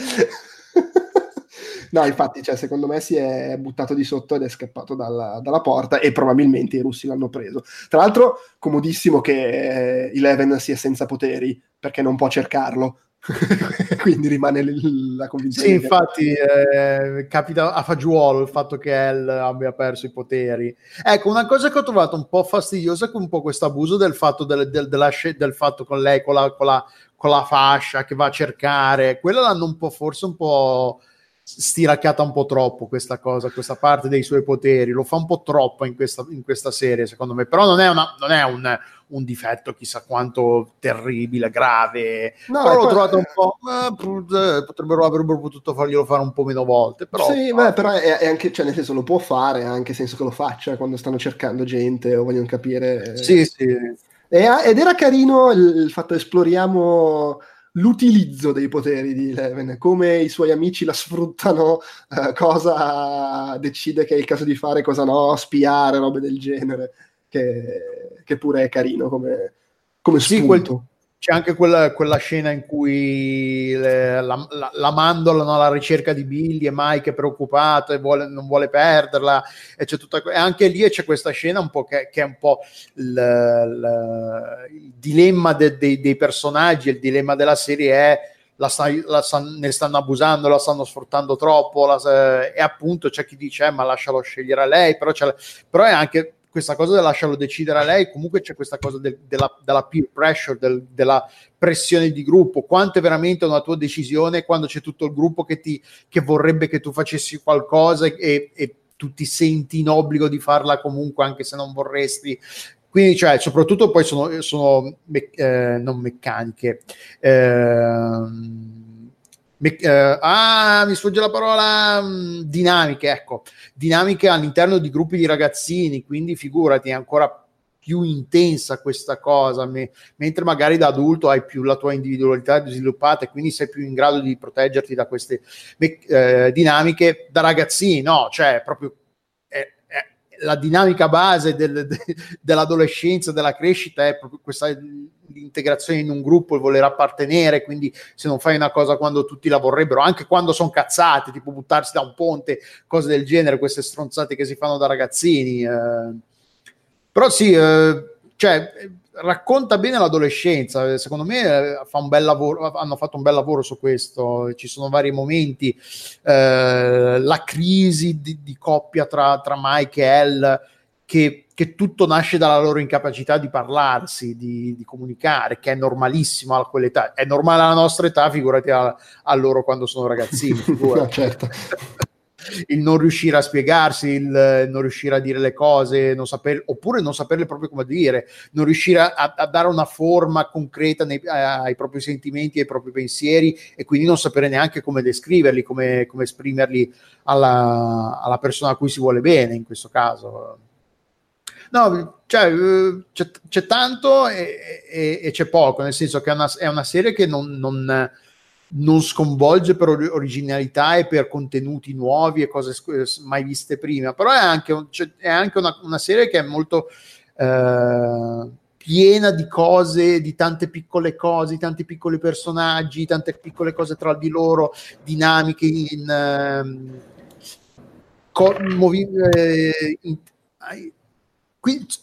No infatti cioè, secondo me si è buttato di sotto ed è scappato dalla, dalla, porta e probabilmente i russi l'hanno preso. Tra l'altro comodissimo che eh, Eleven sia senza poteri perché non può cercarlo quindi rimane l- la convinzione. Sì, infatti eh, capita a fagiolo il fatto che El abbia perso i poteri. Ecco, una cosa che ho trovato un po' fastidiosa è un po' questo abuso del fatto, del, del, della, del fatto con lei, con la, con, la, con la, fascia che va a cercare, quella l'hanno un po' forse un po' stiracchiata un po' troppo questa cosa, questa parte dei suoi poteri, lo fa un po' troppo in questa, in questa serie secondo me, però non è, una, non è un, un, difetto chissà quanto terribile, grave, no, però l'ho trovato un po', eh, potrebbero, avrebbero potuto farglielo fare un po' meno volte, però... Sì, beh, però è, è, anche, cioè nel senso lo può fare, anche senso che lo faccia quando stanno cercando gente o vogliono capire... Eh. Sì, sì. E, ed era carino il, il fatto esploriamo l'utilizzo dei poteri di Eleven, come i suoi amici la sfruttano, eh, cosa decide che è il caso di fare, cosa no, spiare, robe del genere, che, che pure è carino come, come. Sì, quel, c'è anche quella, quella, scena in cui le, la, la, la, mandolano alla ricerca di Billy e Mike è preoccupato e vuole, non vuole perderla e, c'è tutta, e anche lì c'è questa scena un po' che, che è un po' il, il, il dilemma de, de, dei personaggi il dilemma della serie è la, la, ne stanno abusando, la stanno sfruttando troppo la, e appunto c'è chi dice eh, ma lascialo scegliere a lei però, però è anche questa cosa lasciarlo decidere a lei, comunque c'è questa cosa del, della, della, peer pressure, del, della pressione di gruppo, quanto è veramente una tua decisione quando c'è tutto il gruppo che, ti, che vorrebbe che tu facessi qualcosa e, e tu ti senti in obbligo di farla comunque anche se non vorresti. Quindi, cioè, soprattutto poi sono, sono eh, non meccaniche. Eh, Me- eh, ah, mi sfugge la parola mh, mm, dinamiche, ecco, dinamiche all'interno di gruppi di ragazzini, quindi figurati, è ancora più intensa questa cosa, me- mentre magari da adulto hai più la tua individualità sviluppata e quindi sei più in grado di proteggerti da queste me- eh, dinamiche da ragazzini, no, cioè proprio la dinamica base del, de, dell'adolescenza, della crescita è proprio questa l'integrazione in un gruppo, il voler appartenere, quindi se non fai una cosa quando tutti la vorrebbero, anche quando sono cazzati, tipo buttarsi da un ponte, cose del genere, queste stronzate che si fanno da ragazzini. Eh. Però sì, eh, cioè, racconta bene l'adolescenza, secondo me eh, fa un bel lavoro, hanno fatto un bel lavoro su questo, ci sono vari momenti, eh, la crisi di, di coppia tra, tra, Mike e Elle, che, che, tutto nasce dalla loro incapacità di parlarsi, di, di comunicare, che è normalissimo a quell'età, è normale alla nostra età, figurati a, a loro quando sono ragazzini. certo il non riuscire a spiegarsi, il non riuscire a dire le cose, non saper, oppure non saperle proprio come dire, non riuscire a, a dare una forma concreta nei, ai propri sentimenti, ai propri pensieri e quindi non sapere neanche come descriverli, come, come esprimerli alla, alla persona a cui si vuole bene in questo caso. No, cioè, c'è, c'è tanto e, e, e, c'è poco, nel senso che è una, è una serie che non, non non sconvolge per originalità e per contenuti nuovi e cose mai viste prima, però è anche, cioè, è anche una, una, serie che è molto eh, piena di cose, di tante piccole cose, tanti piccoli personaggi, tante piccole cose tra di loro, dinamiche in, eh, co- movi- eh, in,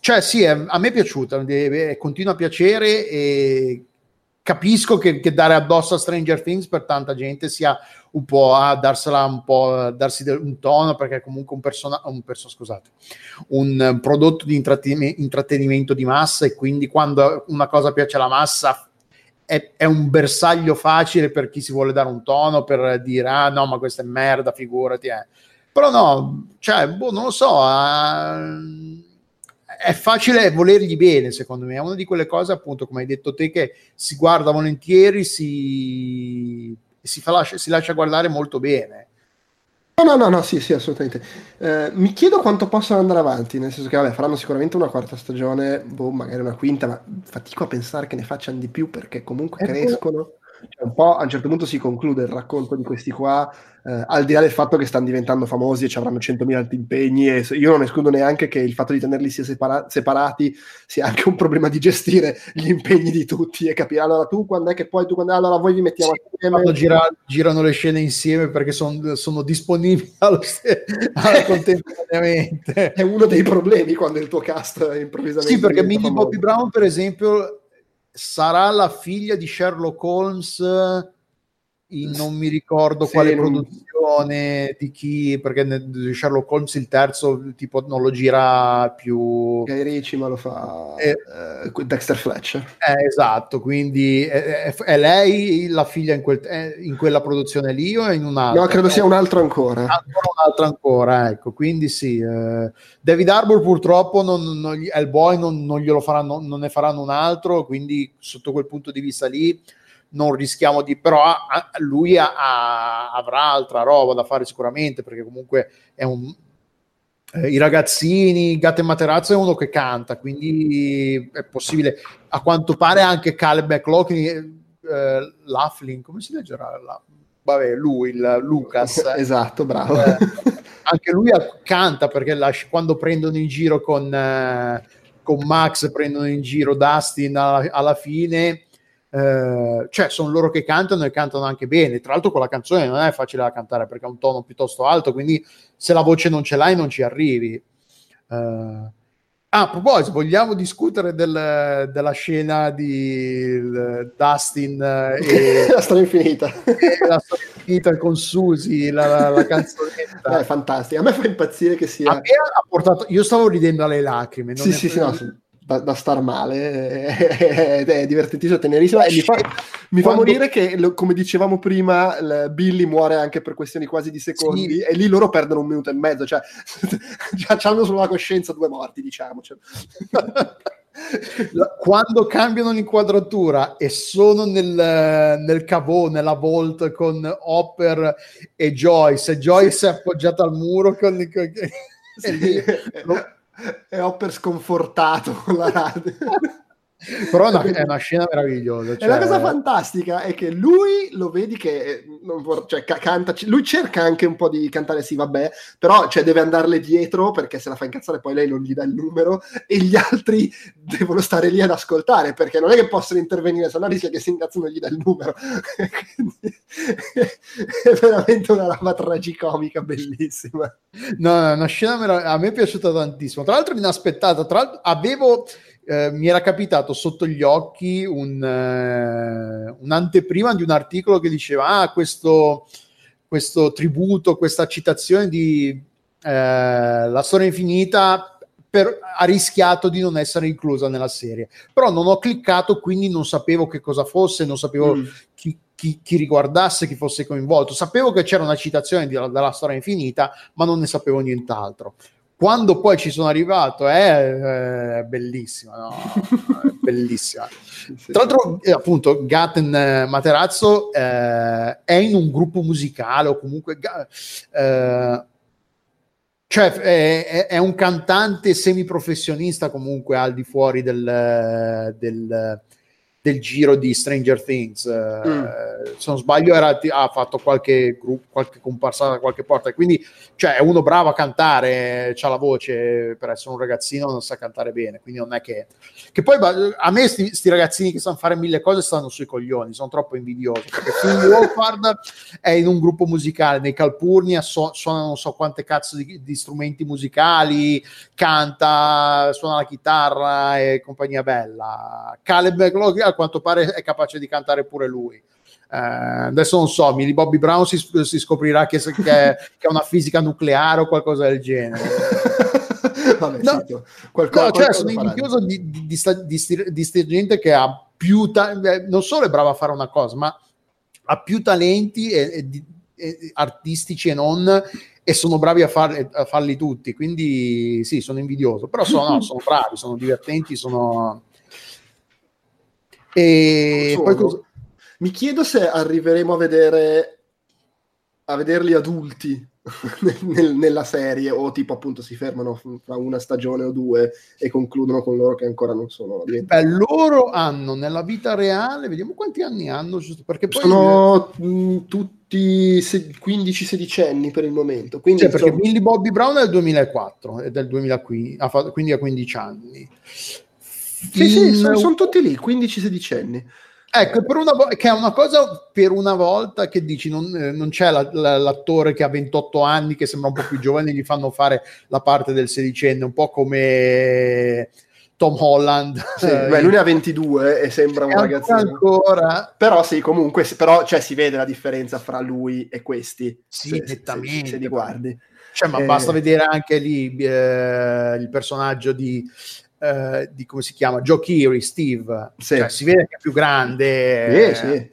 cioè sì, a me è piaciuta, continua a piacere e capisco che, che, dare addosso a Stranger Things per tanta gente sia un po' a darsela un po' a darsi un tono perché comunque un personaggio un, perso- scusate, un prodotto di intrattenimento, di massa e quindi quando una cosa piace alla massa è, è, un bersaglio facile per chi si vuole dare un tono per dire ah no ma questa è merda figurati eh. però no cioè boh, non lo so uh, è facile volergli bene, secondo me. È una di quelle cose, appunto, come hai detto te, che si guarda volentieri, si, si, fa, si lascia guardare molto bene. No, no, no, no, sì, sì, assolutamente. Eh, mi chiedo quanto possano andare avanti, nel senso che, vabbè, faranno sicuramente una quarta stagione, boh, magari una quinta, ma fatico a pensare che ne facciano di più perché comunque è crescono. Cioè, un po' a un certo punto si conclude il racconto di questi qua, eh, al di là del fatto che stanno diventando famosi e ci avranno 100.000 altri impegni, e io non escludo neanche che il fatto di tenerli sia separa- separati sia anche un problema di gestire gli impegni di tutti e capire allora tu quando è che poi tu quando allora voi vi mettiamo sì, assieme. Gira, girano le scene insieme perché son, sono disponibili allo st- contemporaneamente. È uno dei problemi quando il tuo cast è improvvisamente. Sì, perché Millie Bobby Brown, per esempio, sarà la figlia di Sherlock Holmes in non mi ricordo sì, quale produzione di chi, perché Sherlock Holmes il terzo tipo non lo gira più. Guy Ricci ma lo fa eh, eh, Dexter Fletcher. Eh, esatto, quindi è, è, lei la figlia in, quel, in, quella produzione lì o in un'altra? No, credo sia un altro ancora. Ancora un altro ancora, ecco, quindi sì eh, David Harbour purtroppo non, non, Hellboy non, non glielo faranno, non ne faranno un altro, quindi sotto quel punto di vista lì non rischiamo di, però a, lui ha, a, avrà altra roba da fare sicuramente perché comunque è un, eh, i ragazzini, Gatto e Materazzo è uno che canta, quindi è possibile, a quanto pare anche Caleb McLaughlin, eh, Laughlin, come si leggerà? La, vabbè, lui, il Lucas. esatto, bravo. Eh, anche lui canta perché la, quando prendono in giro con, eh, con Max, prendono in giro Dustin alla, alla fine eh, cioè sono loro che cantano e cantano anche bene. Tra l'altro, quella canzone non è facile da cantare perché ha un tono piuttosto alto, quindi se la voce non ce l'hai, non ci arrivi. Eh, Ah, a proposito, vogliamo discutere del, della scena di Dustin e la storia infinita. E la storia infinita con Susi, la, la canzonetta. È fantastica. A me fa impazzire che sia. A me ha portato. Io stavo ridendo alle lacrime. sì, sì, sì, no, da, da, star male è, è divertentissimo, tenerissimo e mi fa, mi fa morire che come dicevamo prima Billy muore anche per questioni quasi di secondi sì. e lì loro perdono un minuto e mezzo cioè hanno sulla coscienza due morti diciamo quando cambiano l'inquadratura e sono nel, nel cavò, nella vault con Hopper e Joyce e Joyce sì. è appoggiata al muro con, con, sì. lì, lo, e Hopper sconfortato con la radio. Però è una, è una, scena meravigliosa. Cioè... E la cosa fantastica è che lui lo vedi che vor- cioè, canta, lui cerca anche un po' di cantare, sì, vabbè, però cioè, deve andarle dietro perché se la fa incazzare poi lei non gli dà il numero e gli altri devono stare lì ad ascoltare perché non è che possono intervenire, se no rischia che si incazzano e gli dà il numero. è veramente una roba tragicomica bellissima. No, no, una scena merav- a me è piaciuta tantissimo. Tra l'altro, inaspettata, tra l'altro avevo eh, mi era capitato sotto gli occhi un, eh, un'anteprima di un articolo che diceva ah, questo, questo tributo, questa citazione di eh, La storia infinita per, ha rischiato di non essere inclusa nella serie. Però non ho cliccato, quindi non sapevo che cosa fosse, non sapevo mm. chi, chi, chi, riguardasse, chi fosse coinvolto. Sapevo che c'era una citazione di, della storia infinita, ma non ne sapevo nient'altro quando poi ci sono arrivato è, è bellissima, no? è bellissima. Tra l'altro, eh, appunto, Gaten eh, Materazzo eh, è in un gruppo musicale o comunque... Eh, cioè è, è, un cantante semiprofessionista comunque al di fuori del, del del giro di Stranger Things. Eh, mm. Se non sbaglio, era, ha fatto qualche gruppo, qualche comparsa da qualche porta. Quindi, cioè, è uno bravo a cantare, ha la voce per essere un ragazzino, non sa cantare bene. Quindi, non è che. Che poi a me, questi ragazzini che sanno fare mille cose stanno sui coglioni, sono troppo invidiosi. Perché Phil Wolfhard è in un gruppo musicale, nei Calpurnia so, suona non so quante cazzo di, di strumenti musicali, canta, suona la chitarra e compagnia bella. Caleb a quanto pare è capace di cantare pure lui. Eh, adesso non so, Millie Bobby Brown si, si scoprirà che, che, è, che, è, una fisica nucleare o qualcosa del genere. Vabbè, no, sì, qualcosa, no cioè, sono invidioso di, di, di, di, di gente che ha più ta- eh, non solo è brava a fare una cosa, ma ha più talenti e, e, e artistici e non e sono bravi a, far, a, farli tutti. Quindi sì sono invidioso. Però sono, no, sono bravi sono divertenti sono e poi cosa... Mi chiedo se arriveremo a vedere a vederli adulti nel, nella serie o tipo appunto si fermano fra una stagione o due e concludono con loro che ancora non sono Beh, loro hanno nella vita reale vediamo quanti anni hanno giusto perché poi sono mh, mm, tutti 15-16 anni per il momento quindi cioè, perché insomma... Billy Bobby Brown è del 2004 è del 2015 quindi ha 15 anni sì, sì, sono, sono tutti lì, 15-16 anni. Ecco, per una vo- che è una cosa per una volta che dici non, eh, non c'è la, la, l'attore che ha 28 anni che sembra un po' più giovane gli fanno fare la parte del sedicenne, un po' come Tom Holland. Sì, beh, lui ne ha 22 e sembra un ragazzino. Ancora. Però sì, comunque, però cioè, si vede la differenza fra lui e questi. Sì, se, nettamente. Se, se li guardi. Cioè, ma eh... basta vedere anche lì eh, il personaggio di, eh, di, come si chiama, Joe Keery, Steve. Sì. Cioè, si vede che è più grande. Sì,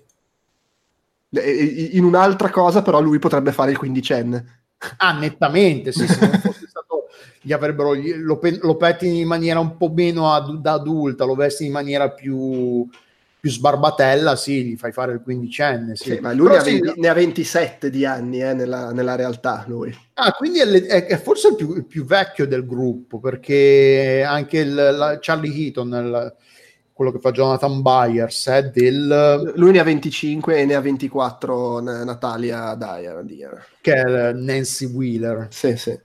sì. In un'altra cosa, però, lui potrebbe fare il quindicenne. Ah, nettamente, sì, se non fosse stato, gli avrebbero, lo, lo pettini in maniera un po' meno ad, da adulta, lo vesti in maniera più, più sbarbatella, sì, gli fai fare il quindicenne. Sì. Sì, ma lui ne ha, 20, ne ha, 27 di anni eh, nella, nella, realtà. Lui. Ah, quindi è, è, è forse il più, il più, vecchio del gruppo, perché anche il, la, Charlie Heaton, il, quello che fa Jonathan Byers, è del... Lui ne ha 25 e ne ha 24 Natalia Dyer. Che è Nancy Wheeler. Sì, sì.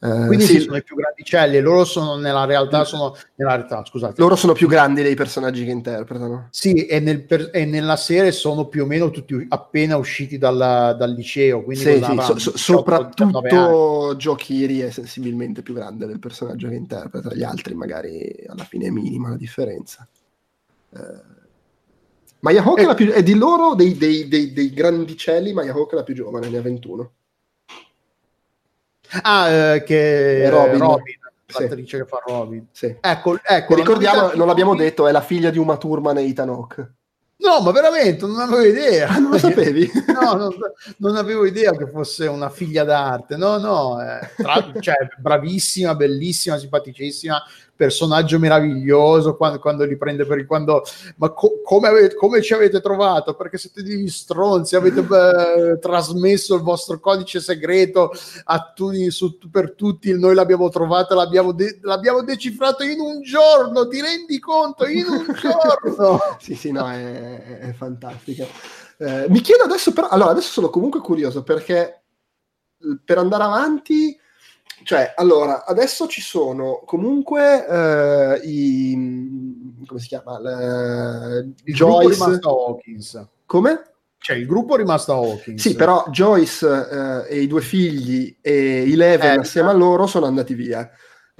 Uh, Quindi sì, sono i più grandicelli e loro sono nella realtà, sono nella realtà, scusate. Loro sono più grandi dei personaggi che interpretano. Sì, e, nel per, e nella serie sono più o meno tutti appena usciti dalla, dal liceo. Quindi sì, sì, so, so, soprattutto Joe Kiri è sensibilmente più grande del personaggio che interpreta, gli altri magari alla fine è minima la differenza. Eh, Maya Hawke è, più, è di loro, dei, dei, dei, dei grandicelli, Maya Hawke è la più giovane, ne ha 21. Ah, eh, che è Robin. Robin l'attrice sì. che fa Robin. Sì. Ecco, ecco ricordiamo, non l'abbiamo detto, è la figlia di Uma Thurman e Ethan Hawke. No, ma veramente non avevo idea. Ah, non lo sapevi? no, non, non, avevo idea che fosse una figlia d'arte. No, no, eh, tra, cioè, bravissima, bellissima, simpaticissima, personaggio meraviglioso quando, quando li prende per il quando ma co- come, avete, come, ci avete trovato? Perché siete degli stronzi avete beh, trasmesso il vostro codice segreto a tu, su, per tutti noi l'abbiamo trovato l'abbiamo, de- l'abbiamo decifrato in un giorno ti rendi conto? In un giorno! Sì sì no è, è fantastica eh, mi chiedo adesso però allora adesso sono comunque curioso perché per andare avanti cioè, allora, adesso ci sono comunque uh, i... come si chiama? Le, il Joyce... Hawkins. Come? Cioè, il gruppo è rimasto a Hawkins. Sì, però Joyce uh, e i due figli e Eleven eh, assieme a loro sono andati via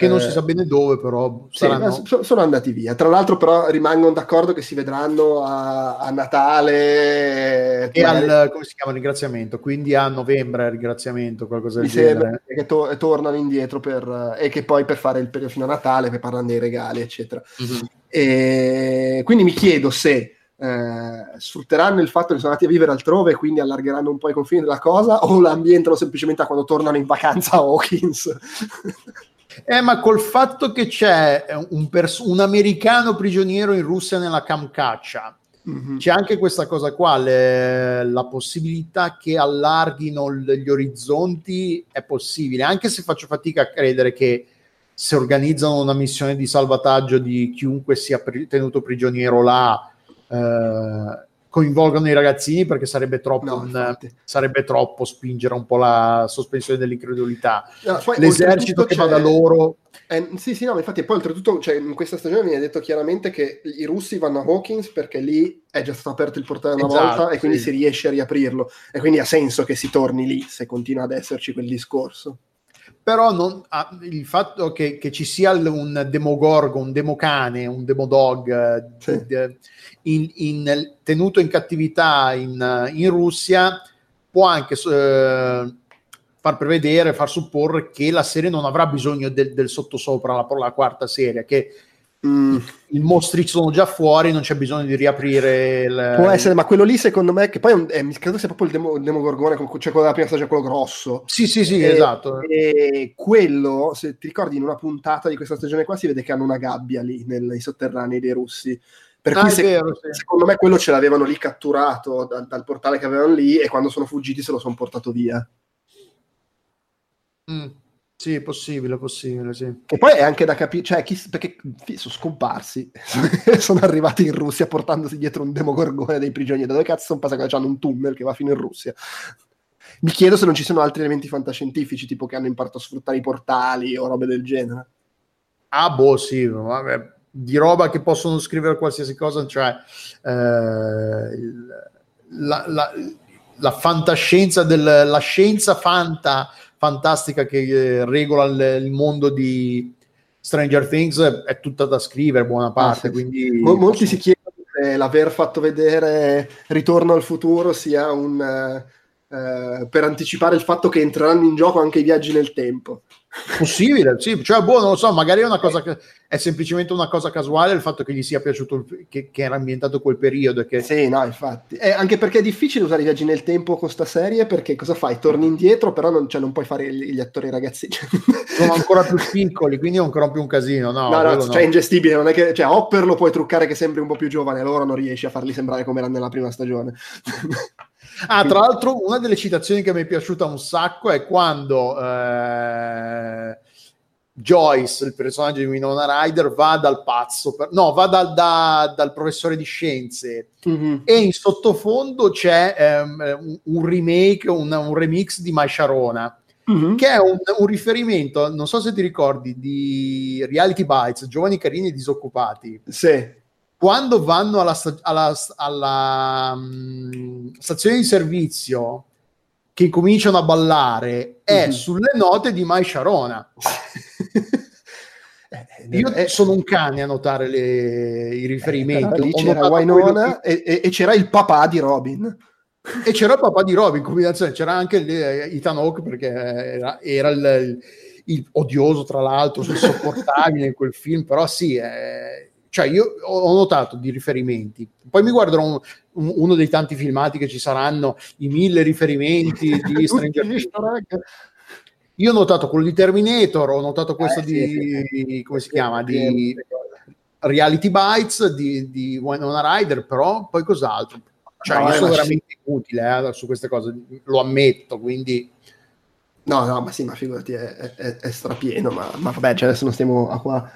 che non eh, si sa bene dove, però saranno... sì, sono andati via. Tra l'altro, però, rimangono d'accordo che si vedranno a, a Natale e al come si chiama ringraziamento, quindi a novembre il ringraziamento, qualcosa del Mi genere. Che to- tornano indietro per, e che poi per fare il periodo fino a Natale, per parlare dei regali, eccetera. Mm-hmm. E quindi mi chiedo se. Eh, sfrutteranno il fatto che sono andati a vivere altrove e quindi allargheranno un po' i confini della cosa o l'ambientano semplicemente a quando tornano in vacanza a Hawkins Eh, ma col fatto che c'è un, pers- un americano prigioniero in Russia nella Kamchatka, mm-hmm. c'è anche questa cosa qua, le, la possibilità che allarghino l- gli orizzonti è possibile, anche se faccio fatica a credere che se organizzano una missione di salvataggio di chiunque sia pri- tenuto prigioniero là, eh, coinvolgono i ragazzini perché sarebbe troppo, no, un, sarebbe troppo spingere un po' la sospensione dell'incredulità. No, L'esercito che va da loro. Eh, sì, sì, no, infatti, poi oltretutto, cioè, in questa stagione viene detto chiaramente che i russi vanno a Hawkins perché lì è già stato aperto il portale una esatto, volta e quindi sì. si riesce a riaprirlo. E quindi ha senso che si torni lì se continua ad esserci quel discorso però non, ah, il fatto che, che, ci sia un demogorgo, un democane, un demodog sì. in, in, tenuto in cattività in, in Russia può anche eh, far prevedere, far supporre che la serie non avrà bisogno del, del sottosopra, la, la quarta serie, che Mm. I mostri sono già fuori, non c'è bisogno di riaprire. Il... Può essere, ma quello lì secondo me, che poi è un, è, credo sia proprio il, demo, il Demogorgone, cioè quello della prima stagione, quello grosso. Sì, sì, sì, e, esatto. E quello, se ti ricordi, in una puntata di questa stagione qua si vede che hanno una gabbia lì nei sotterranei dei russi. Per ah, cui se, vero, sì. secondo me quello ce l'avevano lì catturato dal, dal, portale che avevano lì e quando sono fuggiti se lo sono portato via. Mm. Sì, possibile, possibile, sì. E poi è anche da capire, cioè, chi, perché sono scomparsi, sono arrivati in Russia portandosi dietro un demogorgone dei prigionieri. Da dove cazzo sono passati? Hanno un tunnel che va fino in Russia. Mi chiedo se non ci sono altri elementi fantascientifici, tipo che hanno imparato a sfruttare i portali o robe del genere. Ah, boh, sì, vabbè, di roba che possono scrivere qualsiasi cosa, cioè eh, la, la, la fantascienza, del, la scienza fanta fantastica che eh, regola il, il mondo di, Stranger Things è tutta da scrivere, buona parte. Ah, sì, quindi Mol- molti si chiedono se l'aver fatto vedere Ritorno al futuro sia un, uh, per anticipare il fatto che entreranno in gioco anche i viaggi nel tempo. Possibile, sì, cioè, boh, non lo so, magari è una cosa che è semplicemente una cosa casuale il fatto che gli sia piaciuto che, che era ambientato quel periodo. Che... Sì, no, infatti. Eh, anche perché è difficile usare i viaggi nel tempo con sta serie perché cosa fai? Torni indietro, però non, cioè, non puoi fare gli, gli attori ragazzi. Sono ancora più piccoli, quindi è ancora più un casino. No, no, no, no. cioè, è ingestibile. Non è che, cioè, Hopper lo puoi truccare che sembri un po' più giovane, allora non riesci a farli sembrare come era nella prima stagione. Ah, tra l'altro, una delle citazioni che mi è piaciuta un sacco è quando eh, Joyce, il personaggio di Winona Ryder, va dal pazzo, per, no, va dal, da, dal professore di scienze mm-hmm. e in sottofondo c'è ehm, un, remake, un, un, remix di Mai Sharona. Mm-hmm. Che è un, un, riferimento, non so se ti ricordi, di Reality Bites, Giovani Carini e Disoccupati. Sì quando vanno alla, alla, alla um, stazione di servizio che cominciano a ballare è mm-hmm. sulle note di Mai Sharona. Eh, Io eh, sono un cane a notare le, i riferimenti. Eh, c'era Wynonna che... e, e, c'era il papà di Robin. E c'era il papà di Robin, combinazione. C'era anche Ethan Hawke perché era, era il, il, il, odioso, tra l'altro, insopportabile in quel film. Però sì, eh, cioè io ho notato di riferimenti, poi mi guarderò un, un, uno dei tanti filmati che ci saranno, i mille riferimenti di Stranger Things. Io ho notato quello di Terminator, ho notato questo eh, di, sì, come si chiama, di Reality Bites, di, di Winona Rider, però poi cos'altro? Cioè, no, io sono veramente inutile eh, su queste cose, lo ammetto, quindi... No, no, ma sì, ma figurati, è, è, è strapieno, ma, ma vabbè, cioè adesso non stiamo a qua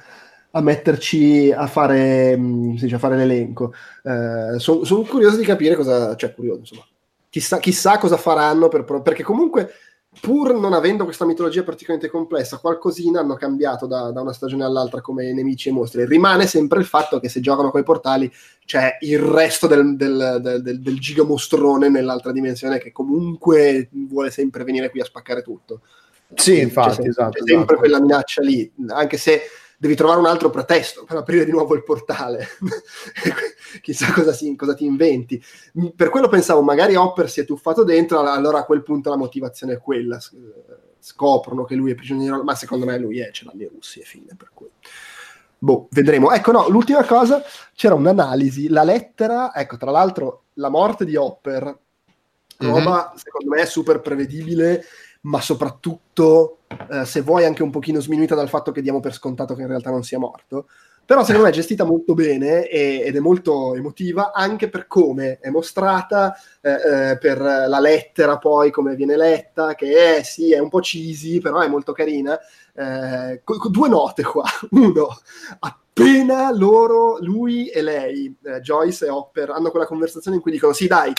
a metterci a fare, mm, dice, a fare l'elenco. Eh, Sono son curioso di capire cosa, cioè curioso, insomma, chissà, chissà cosa faranno, per, perché comunque pur non avendo questa mitologia particolarmente complessa, qualcosina hanno cambiato da, da, una stagione all'altra come nemici e mostri. Rimane sempre il fatto che se giocano coi portali c'è il resto del, del, del, del, del gigamostrone nell'altra dimensione che comunque vuole sempre venire qui a spaccare tutto. Sì, infatti, c'è, esatto, c'è sempre esatto. quella minaccia lì, anche se devi trovare un altro pretesto per aprire di nuovo il portale. Chissà cosa, si, cosa, ti inventi. Per quello pensavo, magari Hopper si è tuffato dentro, allora a quel punto la motivazione è quella. Scoprono che lui è prigioniero, ma secondo me lui è, ce l'hanno i russi e fine. Per cui. Boh, vedremo. Ecco, no, l'ultima cosa, c'era un'analisi, la lettera, ecco, tra l'altro, la morte di Hopper, roba, mm-hmm. secondo me, super prevedibile ma soprattutto, eh, se vuoi, anche un pochino sminuita dal fatto che diamo per scontato che in realtà non sia morto. Però secondo me è gestita molto bene e, ed è molto emotiva anche per come è mostrata, eh, eh, per la lettera poi, come viene letta, che è, sì, è un po' cheesy, però è molto carina. Eh, due note qua. Uno, appena loro, lui e lei, eh, Joyce e Hopper, hanno quella conversazione in cui dicono sì dai,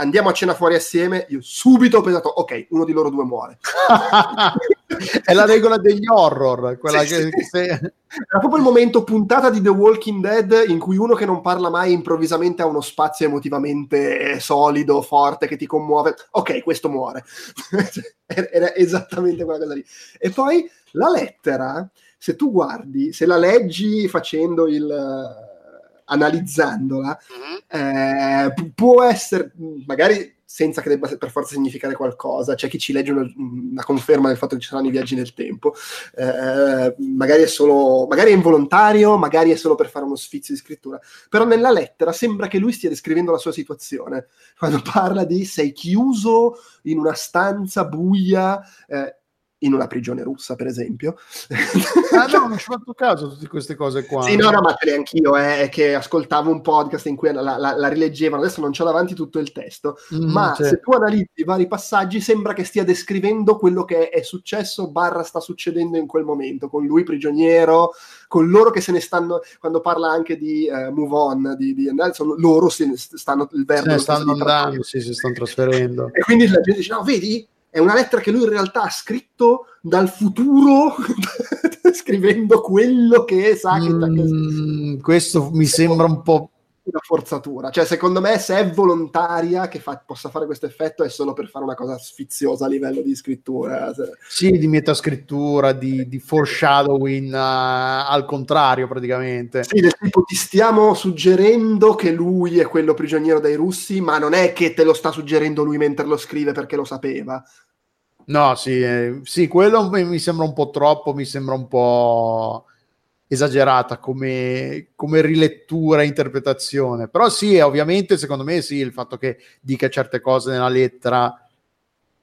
andiamo a cena fuori assieme, io subito ho pensato, ok, uno di loro due muore. è la regola degli horror, quella sì, che... Sì. Se... Era proprio il momento puntata di The Walking Dead in cui uno che non parla mai improvvisamente ha uno spazio emotivamente solido, forte, che ti commuove. Ok, questo muore. Era esattamente quella cosa lì. E poi la lettera, se tu guardi, se la leggi facendo il analizzandola, mm-hmm. eh, può essere, magari senza che debba per forza significare qualcosa, c'è chi ci legge una, una conferma del fatto che ci saranno i viaggi nel tempo, eh, magari è solo, magari è involontario, magari è solo per fare uno sfizio di scrittura, però nella lettera sembra che lui stia descrivendo la sua situazione, quando parla di sei chiuso in una stanza buia, eh, in una prigione russa, per esempio. Ah no, non ci ho fatto caso a tutte queste cose qua. Sì, no, no, ma te anch'io, eh, che ascoltavo un podcast in cui la, la, la rileggevano, adesso non c'ho davanti tutto il testo, mm, ma sì. se tu analizzi i vari passaggi sembra che stia descrivendo quello che è successo, barra sta succedendo in quel momento, con lui prigioniero, con loro che se ne stanno, quando parla anche di uh, Move On, di, di Nelson, loro se ne stanno, il verbo... Se ne stanno andando, sì, si stanno trasferendo. E quindi la gente dice, no, vedi, è una lettera che lui in realtà ha scritto dal futuro, scrivendo quello che sa che... Mm, questo mi sembra un po'... una forzatura. Cioè, secondo me, se è volontaria che fa, possa fare questo effetto, è solo per fare una cosa sfiziosa a livello di scrittura. Sì, di metascrittura, di, di foreshadowing uh, al contrario, praticamente. Sì, del tipo ti stiamo suggerendo che lui è quello prigioniero dai russi, ma non è che te lo sta suggerendo lui mentre lo scrive perché lo sapeva. No, sì, eh, sì, quello mi sembra un po' troppo, mi sembra un po' esagerata come, come rilettura e interpretazione. Però sì, ovviamente, secondo me sì, il fatto che dica certe cose nella lettera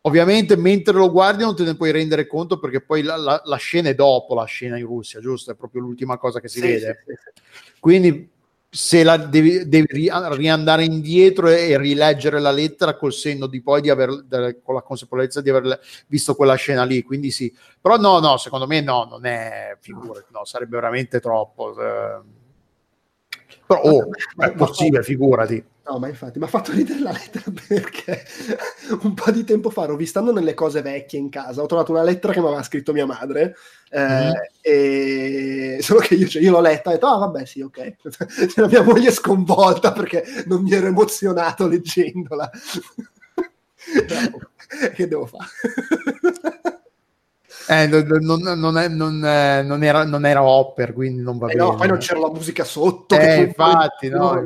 ovviamente mentre lo guardi non te ne puoi rendere conto perché poi la, la, la scena è dopo la scena in Russia, giusto? È proprio l'ultima cosa che si sì, vede. Sì, sì, Quindi se la devi, devi riandare indietro e, rileggere la lettera col senno di poi di aver de, con la consapevolezza di aver visto quella scena lì quindi sì però no no secondo me no non è figura no sarebbe veramente troppo eh. Però oh, è possibile figurati No, ma infatti, mi ha fatto ridere la lettera perché un po' di tempo fa, rovistando nelle cose vecchie in casa, ho trovato una lettera che mi aveva scritto mia madre, eh, mm. e... solo che io, cioè, io l'ho letta e ho detto, ah vabbè sì, ok. la mia moglie è sconvolta perché non mi ero emozionato leggendola. che devo fare? Eh, non, non, è, non, non, era, non era Hopper, quindi non va eh bene. No, poi non c'era la musica sotto. Eh, infatti, no.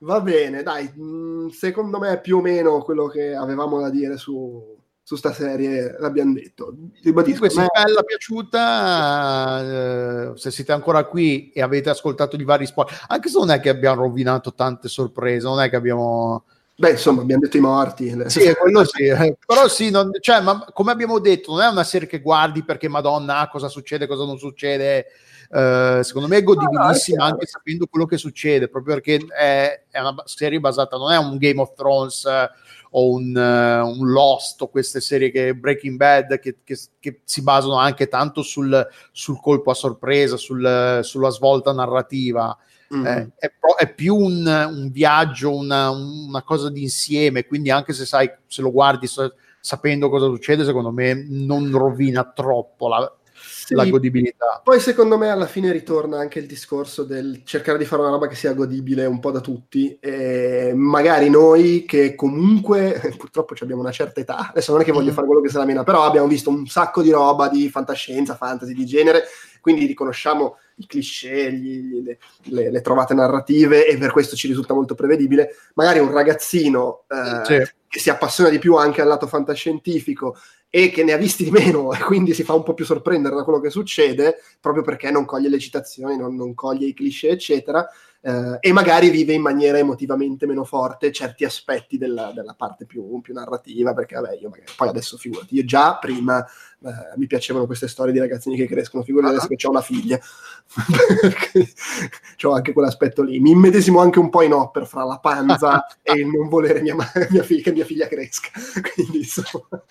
va bene, dai, mm, secondo me più o meno quello che avevamo da dire su, su sta serie l'abbiamo detto. Ribadisco, se è bella, piaciuta, eh, se siete ancora qui e avete ascoltato i vari spot, anche se non è che abbiamo rovinato tante sorprese, non è che abbiamo Beh, insomma, abbiamo detto i morti. Sì, quello sì. Eh. Però sì, non, cioè, ma, come abbiamo detto, non è una serie che guardi perché Madonna, cosa succede, cosa non succede. Uh, secondo me è godibilissima è anche sapendo quello che succede, proprio perché è, è, una serie basata, non è un Game of Thrones uh, o un, uh, un, Lost o queste serie che Breaking Bad che, che, che si basano anche tanto sul, sul colpo a sorpresa, sul, sulla svolta narrativa. Mm. Eh, è, è, più un, un viaggio, una, una, cosa d'insieme, quindi anche se sai, se lo guardi sa, sapendo cosa succede, secondo me non rovina troppo la, sì, la godibilità. Poi secondo me alla fine ritorna anche il discorso del cercare di fare una roba che sia godibile un po' da tutti e magari noi che comunque purtroppo abbiamo una certa età, adesso non è che voglio mm. fare quello che se la mena, però abbiamo visto un sacco di roba di fantascienza, fantasy di genere, quindi riconosciamo i cliché, gli, le, le, le, trovate narrative e per questo ci risulta molto prevedibile. Magari un ragazzino eh, sì. che si appassiona di più anche al lato fantascientifico e che ne ha visti di meno e quindi si fa un po' più sorprendere da quello che succede proprio perché non coglie le citazioni, non, non coglie i cliché, eccetera eh, e magari vive in maniera emotivamente meno forte certi aspetti della, della parte più, più, narrativa, perché vabbè, io magari, poi adesso figurati, io già prima eh, mi piacevano queste storie di ragazzini che crescono, figurati uh-huh. adesso che ho una figlia, ho anche quell'aspetto lì, mi immedesimo anche un po' in Hopper fra la panza e il non volere mia, mia figlia, che mia figlia cresca, quindi insomma...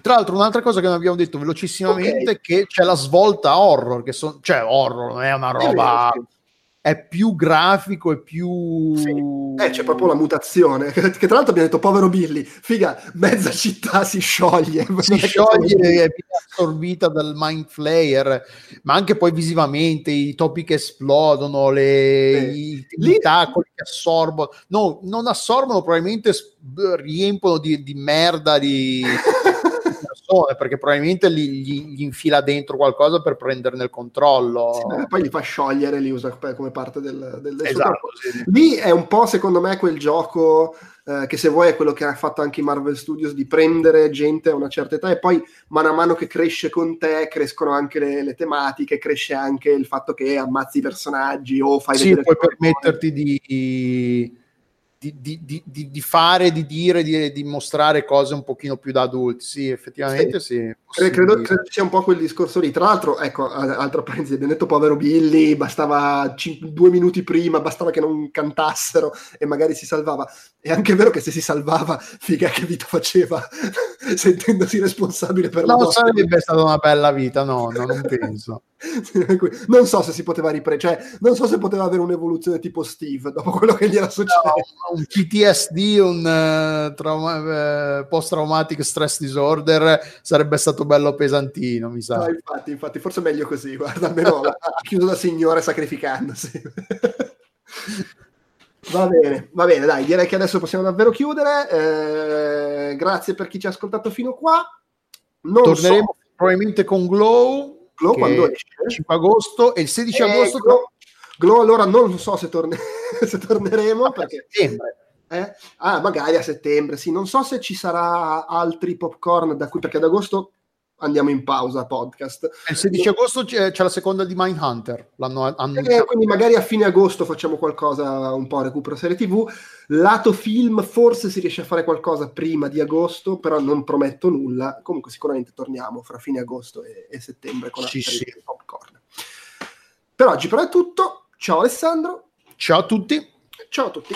Tra l'altro, un'altra cosa che non abbiamo detto velocissimamente okay. è che c'è la svolta horror, che sono, cioè horror non è una roba. È è più grafico e più... Sì. Eh, c'è proprio la mutazione, che, che, tra l'altro abbiamo detto povero Billy, figa, mezza città si scioglie. Si scioglie e viene assorbita dal Mind Flayer, ma anche poi visivamente i topi che esplodono, le, eh. i, i tentacoli che assorbono, no, non assorbono, probabilmente riempono di, di merda, di... persone perché probabilmente gli, gli, gli, infila dentro qualcosa per prenderne il controllo. Sì, poi li fa sciogliere, li usa come parte del, del, del esatto, sì. Lì è un po', secondo me, quel gioco eh, che se vuoi è quello che ha fatto anche i Marvel Studios di prendere gente a una certa età e poi mano a mano che cresce con te crescono anche le, le tematiche, cresce anche il fatto che ammazzi i personaggi o fai... Sì, puoi permetterti di di, di, di, di, fare, di dire, di, di, mostrare cose un pochino più da adulti. Sì, effettivamente sì. sì credo, credo sia un po' quel discorso lì. Tra l'altro, ecco, altra parentesi, abbiamo detto povero Billy, bastava c- due minuti prima, bastava che non cantassero e magari si salvava. È anche vero che se si salvava, figa che vita faceva. sentendosi responsabile per no, la Non sarebbe stata una bella vita, no, no non penso. non so se si poteva riprendere, cioè, non so se poteva avere un'evoluzione tipo Steve dopo quello che gli era successo. No, un PTSD, un uh, trauma, uh, post-traumatic stress disorder sarebbe stato bello pesantino, mi sa. No, infatti, infatti, forse è meglio così, guarda, almeno ha chiuso da signore sacrificandosi. Va bene, va bene, dai, direi che adesso possiamo davvero chiudere. Eh, grazie per chi ci ha ascoltato fino qua. Non Torneremo so. probabilmente con Glow, Glow quando esce? 5 agosto e il 16 eh, agosto. Glow, Glow, allora non so se, torne- se torneremo. Ah, perché... settembre. Eh? Ah, magari a settembre, sì. Non so se ci sarà altri popcorn da qui, perché ad agosto andiamo in pausa podcast. Il 16 agosto c'è, c'è la seconda di Mindhunter, l'hanno annunciato. Eh, quindi magari a fine agosto facciamo qualcosa un po' recupero serie tv. Lato film forse si riesce a fare qualcosa prima di agosto, però non prometto nulla. Comunque sicuramente torniamo fra fine agosto e, e settembre con sì, sì. popcorn. Per oggi però è tutto. Ciao Alessandro. Ciao a tutti. Ciao a tutti.